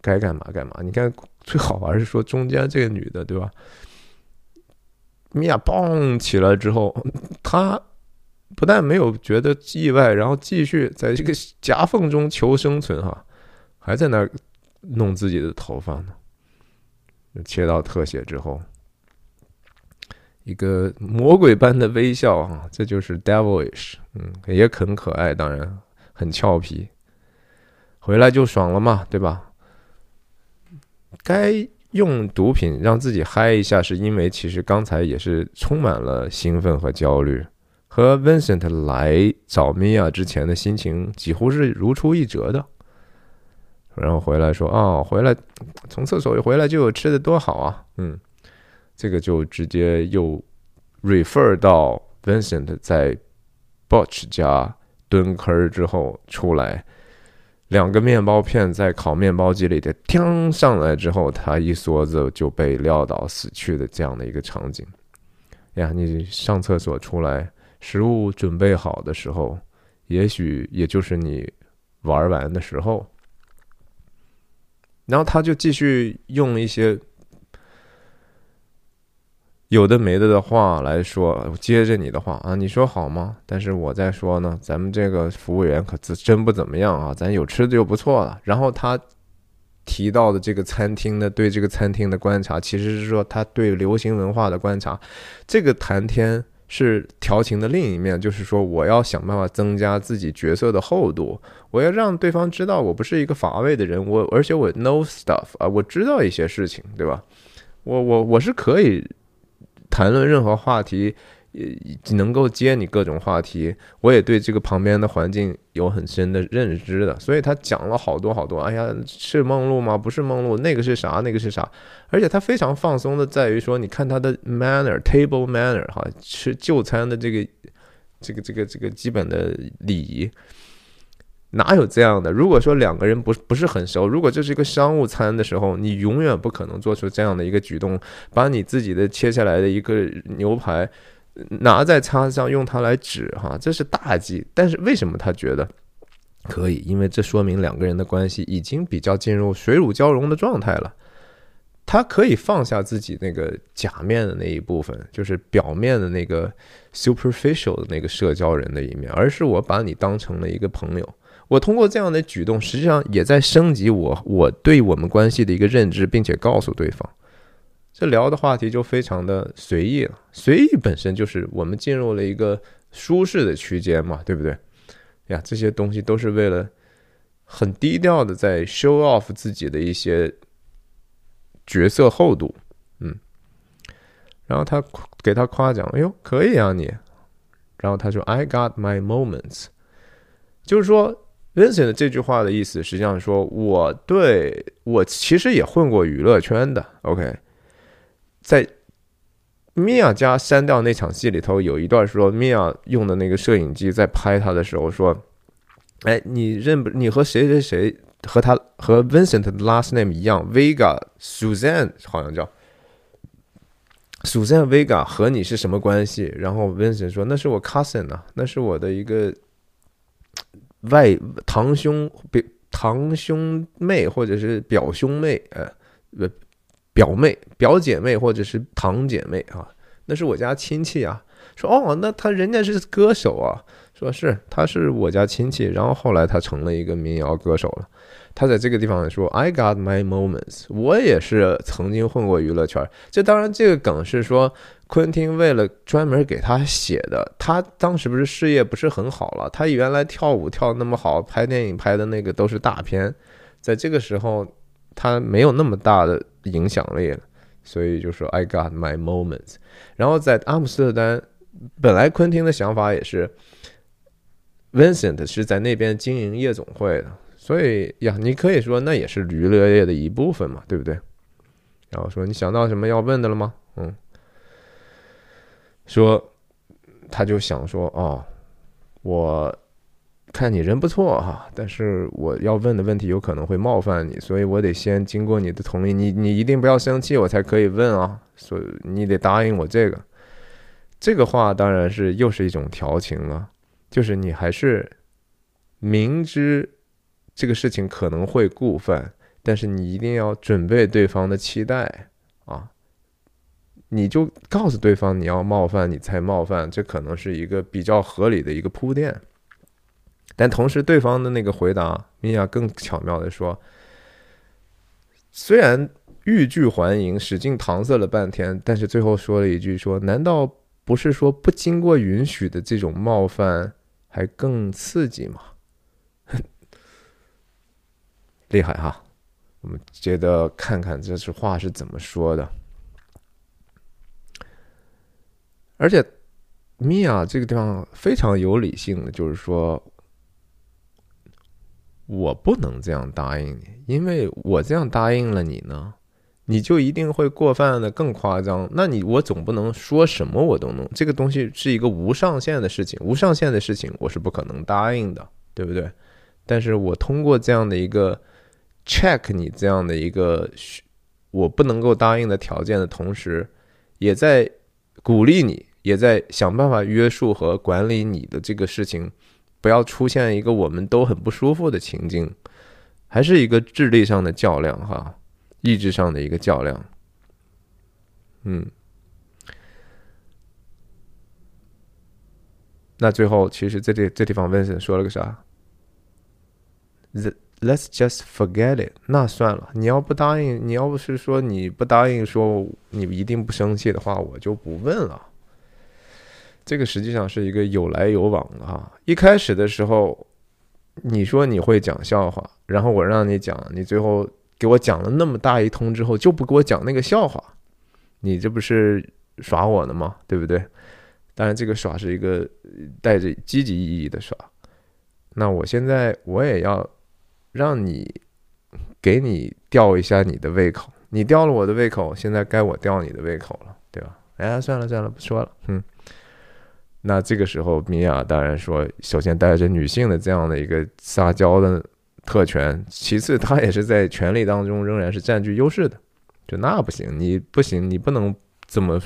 该干嘛干嘛。你看最好玩是说中间这个女的，对吧？米娅蹦起来之后，她不但没有觉得意外，然后继续在这个夹缝中求生存，哈，还在那弄自己的头发呢。切到特写之后。一个魔鬼般的微笑啊，这就是 devilish，嗯，也很可爱，当然很俏皮。回来就爽了嘛，对吧？该用毒品让自己嗨一下，是因为其实刚才也是充满了兴奋和焦虑，和 Vincent 来找米娅之前的心情几乎是如出一辙的。然后回来说：“哦，回来从厕所一回来就有吃的，多好啊！”嗯，这个就直接又 refer 到 Vincent 在 Butch 家蹲坑之后出来，两个面包片在烤面包机里的叮上来之后，他一梭子就被撂倒死去的这样的一个场景。呀，你上厕所出来，食物准备好的时候，也许也就是你玩完的时候。然后他就继续用一些有的没的的话来说，接着你的话啊，你说好吗？但是我在说呢，咱们这个服务员可真不怎么样啊，咱有吃的就不错了。然后他提到的这个餐厅的对这个餐厅的观察，其实是说他对流行文化的观察。这个谈天。是调情的另一面，就是说我要想办法增加自己角色的厚度，我要让对方知道我不是一个乏味的人，我而且我 know stuff 啊，我知道一些事情，对吧？我我我是可以谈论任何话题。也能够接你各种话题，我也对这个旁边的环境有很深的认知的，所以他讲了好多好多。哎呀，是梦露吗？不是梦露，那个是啥？那个是啥？而且他非常放松的，在于说，你看他的 manner，table manner，哈，吃就餐的这个这个这个这个基本的礼仪，哪有这样的？如果说两个人不不是很熟，如果这是一个商务餐的时候，你永远不可能做出这样的一个举动，把你自己的切下来的一个牛排。拿在叉子上用它来指哈，这是大忌。但是为什么他觉得可以？因为这说明两个人的关系已经比较进入水乳交融的状态了。他可以放下自己那个假面的那一部分，就是表面的那个 superficial 的那个社交人的一面，而是我把你当成了一个朋友。我通过这样的举动，实际上也在升级我我对我们关系的一个认知，并且告诉对方。这聊的话题就非常的随意了，随意本身就是我们进入了一个舒适的区间嘛，对不对？呀，这些东西都是为了很低调的在 show off 自己的一些角色厚度，嗯。然后他给他夸奖，哎呦，可以啊你。然后他说，I got my moments，就是说 Vincent 这句话的意思，实际上说我对我其实也混过娱乐圈的，OK。在米娅家删掉那场戏里头，有一段说米娅用的那个摄影机在拍他的时候说：“哎，你认不？你和谁谁谁和他和 Vincent 的 last name 一样，Vega Suzanne 好像叫 Suzanne Vega 和你是什么关系？”然后 Vincent 说：“那是我 cousin 啊，那是我的一个外堂兄表堂兄妹或者是表兄妹，呃，不。”表妹、表姐妹或者是堂姐妹啊，那是我家亲戚啊。说哦，那他人家是歌手啊。说是他是我家亲戚，然后后来他成了一个民谣歌手了。他在这个地方说：“I got my moments。”我也是曾经混过娱乐圈。这当然，这个梗是说昆汀为了专门给他写的。他当时不是事业不是很好了？他原来跳舞跳那么好，拍电影拍的那个都是大片，在这个时候他没有那么大的。影响力了，所以就说 I got my moments。然后在阿姆斯特丹，本来昆汀的想法也是，Vincent 是在那边经营夜总会的，所以呀，你可以说那也是娱乐业的一部分嘛，对不对？然后说你想到什么要问的了吗？嗯，说他就想说哦，我。看你人不错哈，但是我要问的问题有可能会冒犯你，所以我得先经过你的同意，你你一定不要生气，我才可以问啊，所以你得答应我这个。这个话当然是又是一种调情了，就是你还是明知这个事情可能会过犯，但是你一定要准备对方的期待啊，你就告诉对方你要冒犯你才冒犯，这可能是一个比较合理的一个铺垫。但同时，对方的那个回答，米娅更巧妙的说：“虽然欲拒还迎，使劲搪塞了半天，但是最后说了一句：说难道不是说不经过允许的这种冒犯还更刺激吗？厉害哈！我们接着看看这句话是怎么说的，而且。”米娅这个地方非常有理性的，就是说，我不能这样答应你，因为我这样答应了你呢，你就一定会过犯的更夸张。那你我总不能说什么我都能，这个东西是一个无上限的事情，无上限的事情我是不可能答应的，对不对？但是我通过这样的一个 check 你这样的一个我不能够答应的条件的同时，也在鼓励你。也在想办法约束和管理你的这个事情，不要出现一个我们都很不舒服的情境，还是一个智力上的较量哈，意志上的一个较量。嗯，那最后其实这里这地方，Vincent 说了个啥？Let's just forget it。那算了，你要不答应，你要不是说你不答应，说你一定不生气的话，我就不问了。这个实际上是一个有来有往的哈。一开始的时候，你说你会讲笑话，然后我让你讲，你最后给我讲了那么大一通之后，就不给我讲那个笑话，你这不是耍我呢吗？对不对？当然，这个耍是一个带着积极意义的耍。那我现在我也要让你给你吊一下你的胃口，你吊了我的胃口，现在该我吊你的胃口了，对吧？哎，算了算了，不说了，嗯。那这个时候，米娅当然说，首先带着女性的这样的一个撒娇的特权，其次她也是在权力当中仍然是占据优势的。就那不行，你不行，你不能这么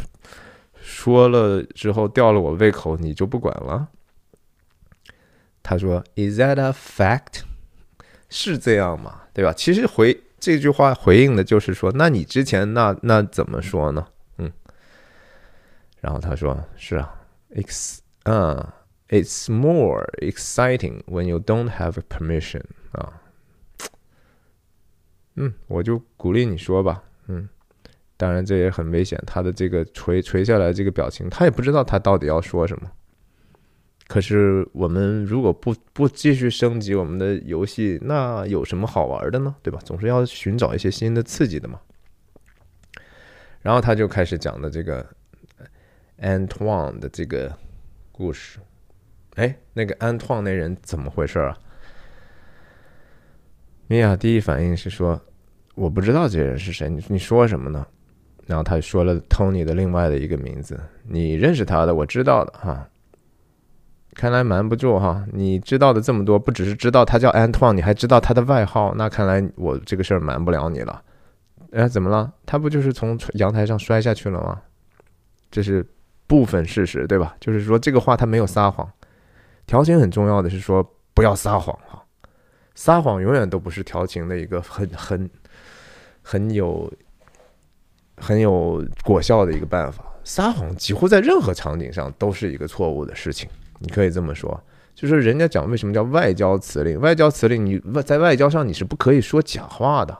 说了之后吊了我胃口，你就不管了。他说：“Is that a fact？是这样吗？对吧？其实回这句话回应的就是说，那你之前那那怎么说呢？嗯。然后他说：是啊。” Ex 啊，it's more exciting when you don't have permission 啊，嗯，我就鼓励你说吧，嗯，当然这也很危险，他的这个垂垂下来这个表情，他也不知道他到底要说什么。可是我们如果不不继续升级我们的游戏，那有什么好玩的呢？对吧？总是要寻找一些新的刺激的嘛。然后他就开始讲的这个。Antoine 的这个故事，哎，那个 Antoine 那人怎么回事啊？米娅第一反应是说：“我不知道这人是谁，你你说什么呢？”然后他说了 Tony 的另外的一个名字，你认识他的，我知道的哈。看来瞒不住哈，你知道的这么多，不只是知道他叫 Antoine，你还知道他的外号，那看来我这个事儿瞒不了你了。哎，怎么了？他不就是从阳台上摔下去了吗？这是。部分事实对吧？就是说这个话他没有撒谎。调情很重要的是说不要撒谎啊，撒谎永远都不是调情的一个很很很有很有果效的一个办法。撒谎几乎在任何场景上都是一个错误的事情。你可以这么说，就是人家讲为什么叫外交辞令？外交辞令你外在外交上你是不可以说假话的，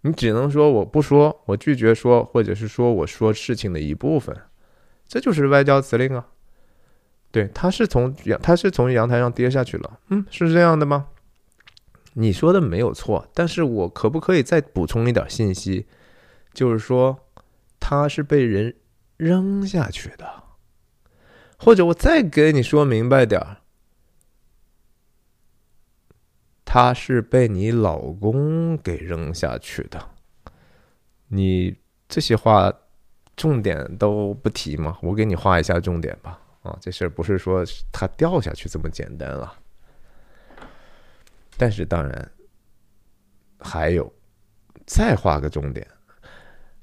你只能说我不说，我拒绝说，或者是说我说事情的一部分。这就是外交辞令啊，对，他是从阳，他是从阳台上跌下去了，嗯，是这样的吗？你说的没有错，但是我可不可以再补充一点信息？就是说，他是被人扔下去的，或者我再给你说明白点儿，他是被你老公给扔下去的，你这些话。重点都不提吗？我给你画一下重点吧。啊，这事儿不是说它掉下去这么简单了。但是当然还有，再画个重点。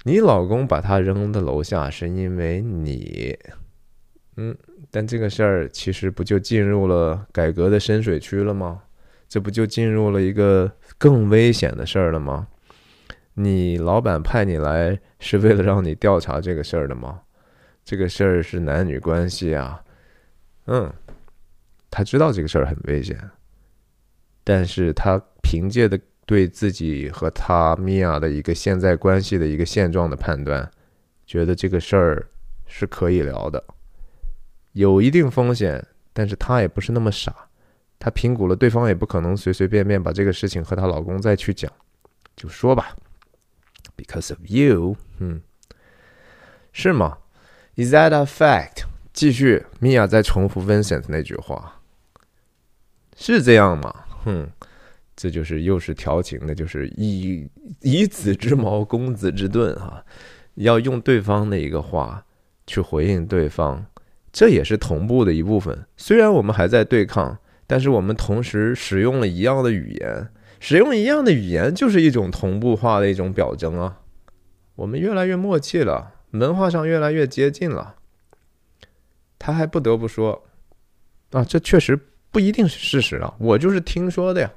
你老公把他扔到楼下是因为你，嗯，但这个事儿其实不就进入了改革的深水区了吗？这不就进入了一个更危险的事儿了吗？你老板派你来是为了让你调查这个事儿的吗？这个事儿是男女关系啊，嗯，他知道这个事儿很危险，但是他凭借的对自己和他米娅的一个现在关系的一个现状的判断，觉得这个事儿是可以聊的，有一定风险，但是他也不是那么傻，他评估了对方也不可能随随便便把这个事情和她老公再去讲，就说吧。Because of you，嗯，是吗？Is that a fact？继续，米娅在重复 Vincent 那句话，是这样吗？哼，这就是又是调情的，就是以以子之矛攻子之盾哈，要用对方的一个话去回应对方，这也是同步的一部分。虽然我们还在对抗，但是我们同时使用了一样的语言，使用一样的语言就是一种同步化的一种表征啊。我们越来越默契了，文化上越来越接近了。他还不得不说，啊，这确实不一定是事实啊，我就是听说的呀。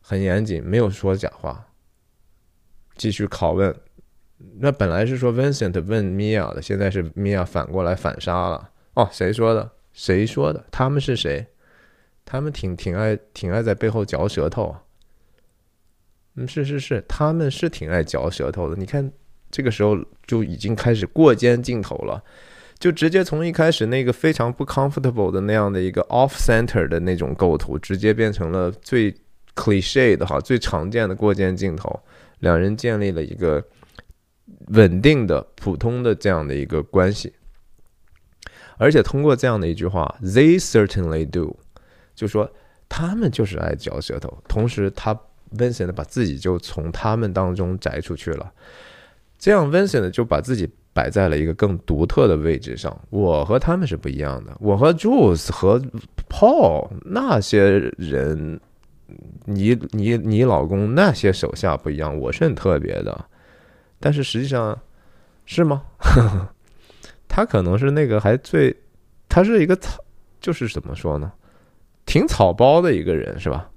很严谨，没有说假话。继续拷问，那本来是说 Vincent 问 Mia 的，现在是 Mia 反过来反杀了。哦，谁说的？谁说的？他们是谁？他们挺挺爱挺爱在背后嚼舌头。嗯，是是是，他们是挺爱嚼舌头的。你看，这个时候就已经开始过肩镜头了。就直接从一开始那个非常不 comfortable 的那样的一个 off center 的那种构图，直接变成了最 cliche 的哈最常见的过肩镜头，两人建立了一个稳定的普通的这样的一个关系，而且通过这样的一句话，they certainly do，就说他们就是爱嚼舌头，同时他 Vincent 把自己就从他们当中摘出去了，这样 Vincent 就把自己。摆在了一个更独特的位置上。我和他们是不一样的。我和 Jules 和 Paul 那些人，你你你老公那些手下不一样。我是很特别的，但是实际上是吗？他可能是那个还最，他是一个，就是怎么说呢？挺草包的一个人是吧？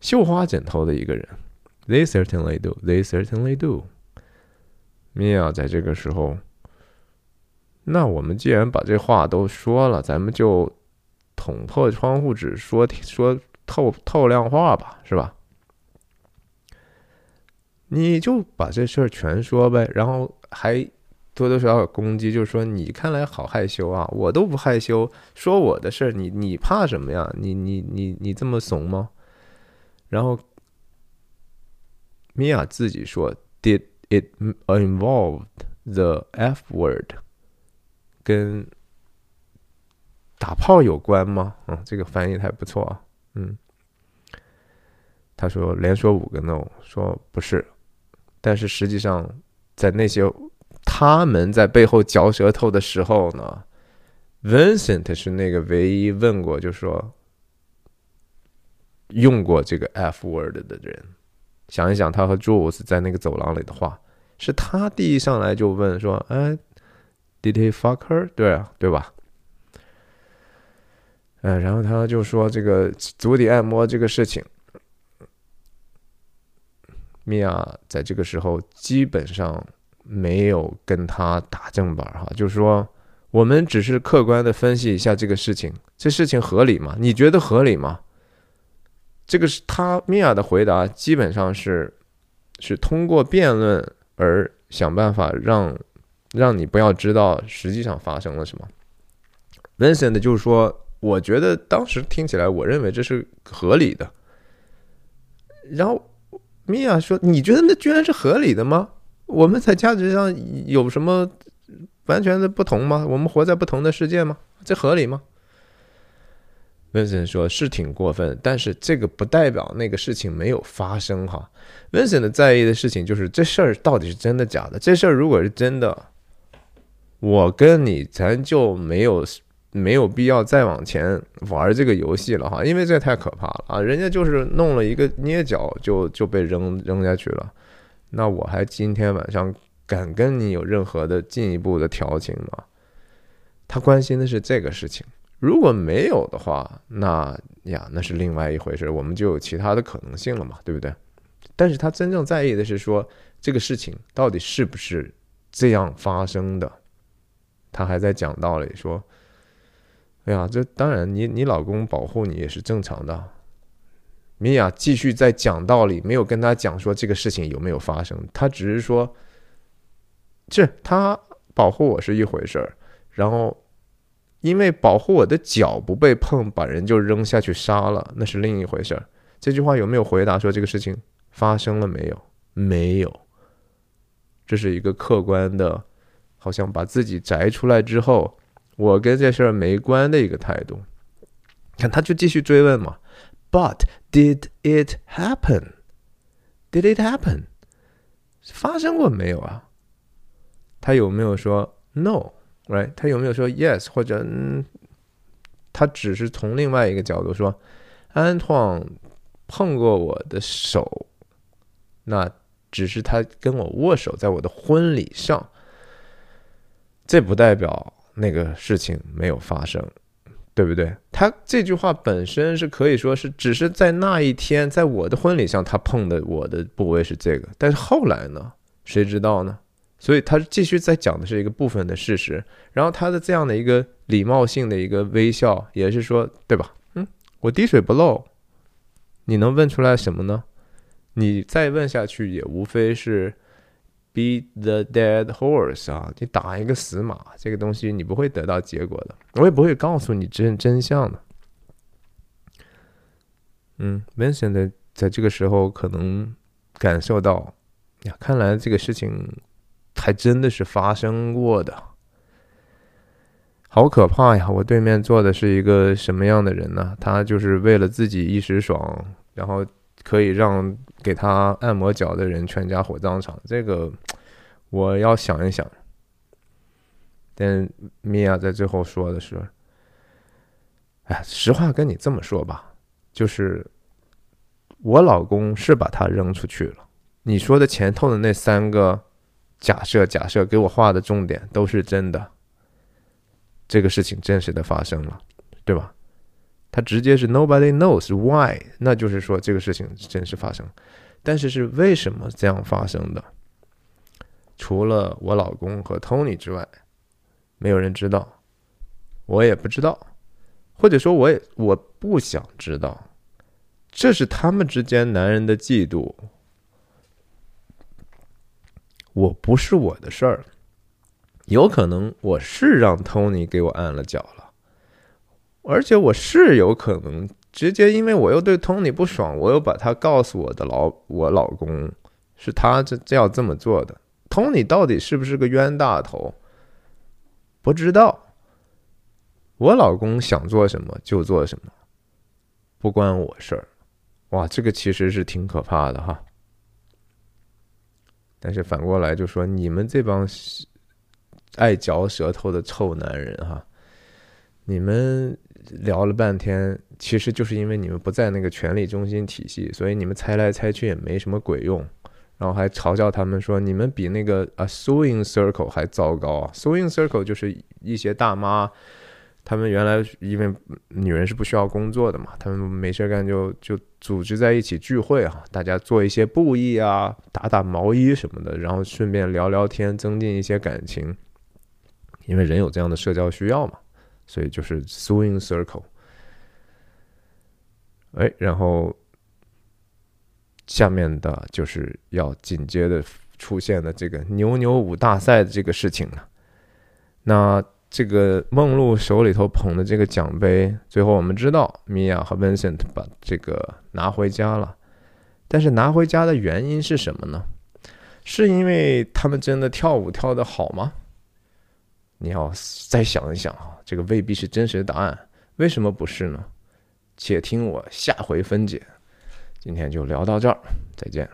绣花枕头的一个人。They certainly do. They certainly do. Mia 在这个时候。那我们既然把这话都说了，咱们就捅破窗户纸说说透透亮话吧，是吧？你就把这事儿全说呗，然后还多多少少攻击，就是说你看来好害羞啊，我都不害羞，说我的事儿，你你怕什么呀？你你你你这么怂吗？然后米娅自己说，Did it involve the F word？跟打炮有关吗？嗯，这个翻译还不错啊。嗯，他说连说五个 no，说不是，但是实际上在那些他们在背后嚼舌头的时候呢，Vincent 是那个唯一问过，就说用过这个 F word 的人。想一想，他和 Jules 在那个走廊里的话，是他第一上来就问说：“哎。” Did he fuck her？对啊，对吧？嗯，然后他就说这个足底按摩这个事情，米娅在这个时候基本上没有跟他打正板哈，就是说我们只是客观的分析一下这个事情，这事情合理吗？你觉得合理吗？这个是他米娅的回答，基本上是是通过辩论而想办法让。让你不要知道实际上发生了什么。Vincent 就是说，我觉得当时听起来，我认为这是合理的。然后米娅说：“你觉得那居然是合理的吗？我们在价值上有什么完全的不同吗？我们活在不同的世界吗？这合理吗？”Vincent 说：“是挺过分，但是这个不代表那个事情没有发生哈。”Vincent 在意的事情就是这事儿到底是真的假的。这事儿如果是真的。我跟你，咱就没有没有必要再往前玩这个游戏了哈，因为这太可怕了啊！人家就是弄了一个捏脚，就就被扔扔下去了。那我还今天晚上敢跟你有任何的进一步的调情吗？他关心的是这个事情。如果没有的话，那呀，那是另外一回事，我们就有其他的可能性了嘛，对不对？但是他真正在意的是说，这个事情到底是不是这样发生的？他还在讲道理，说：“哎呀，这当然，你你老公保护你也是正常的。”米娅继续在讲道理，没有跟他讲说这个事情有没有发生，他只是说：“这他保护我是一回事儿，然后因为保护我的脚不被碰，把人就扔下去杀了，那是另一回事儿。”这句话有没有回答说这个事情发生了没有？没有，这是一个客观的。好像把自己摘出来之后，我跟这事儿没关的一个态度。看，他就继续追问嘛。But did it happen? Did it happen? 发生过没有啊？他有没有说 no？Right？他有没有说 yes？或者嗯，他只是从另外一个角度说，安创碰过我的手，那只是他跟我握手，在我的婚礼上，这不代表那个事情没有发生。对不对？他这句话本身是可以说是，只是在那一天，在我的婚礼上，他碰的我的部位是这个。但是后来呢？谁知道呢？所以他继续在讲的是一个部分的事实。然后他的这样的一个礼貌性的一个微笑，也是说，对吧？嗯，我滴水不漏。你能问出来什么呢？你再问下去，也无非是。Be the dead horse 啊！你打一个死马，这个东西你不会得到结果的，我也不会告诉你真真相的。嗯，Vincent 在这个时候可能感受到，呀，看来这个事情还真的是发生过的，好可怕呀！我对面坐的是一个什么样的人呢？他就是为了自己一时爽，然后。可以让给他按摩脚的人全家火葬场，这个我要想一想。但米娅在最后说的是：“哎，实话跟你这么说吧，就是我老公是把他扔出去了。你说的前头的那三个假设，假设给我画的重点都是真的，这个事情真实的发生了，对吧？”他直接是 nobody knows why，那就是说这个事情真实发生，但是是为什么这样发生的？除了我老公和 Tony 之外，没有人知道，我也不知道，或者说我也我不想知道，这是他们之间男人的嫉妒，我不是我的事儿，有可能我是让 Tony 给我按了脚。而且我是有可能直接，因为我又对 Tony 不爽，我又把他告诉我的老我老公，是他这这要这么做的。Tony 到底是不是个冤大头？不知道。我老公想做什么就做什么，不关我事儿。哇，这个其实是挺可怕的哈。但是反过来就说，你们这帮爱嚼舌头的臭男人哈，你们。聊了半天，其实就是因为你们不在那个权力中心体系，所以你们猜来猜去也没什么鬼用。然后还嘲笑他们说，你们比那个啊 sewing circle 还糟糕啊。sewing circle 就是一些大妈，他们原来因为女人是不需要工作的嘛，他们没事干就就组织在一起聚会啊，大家做一些布艺啊，打打毛衣什么的，然后顺便聊聊天，增进一些感情，因为人有这样的社交需要嘛。所以就是 swing circle，哎，然后下面的就是要紧接着出现的这个牛牛舞大赛的这个事情了。那这个梦露手里头捧的这个奖杯，最后我们知道米娅和 Vincent 把这个拿回家了。但是拿回家的原因是什么呢？是因为他们真的跳舞跳得好吗？你要再想一想啊，这个未必是真实的答案。为什么不是呢？且听我下回分解。今天就聊到这儿，再见。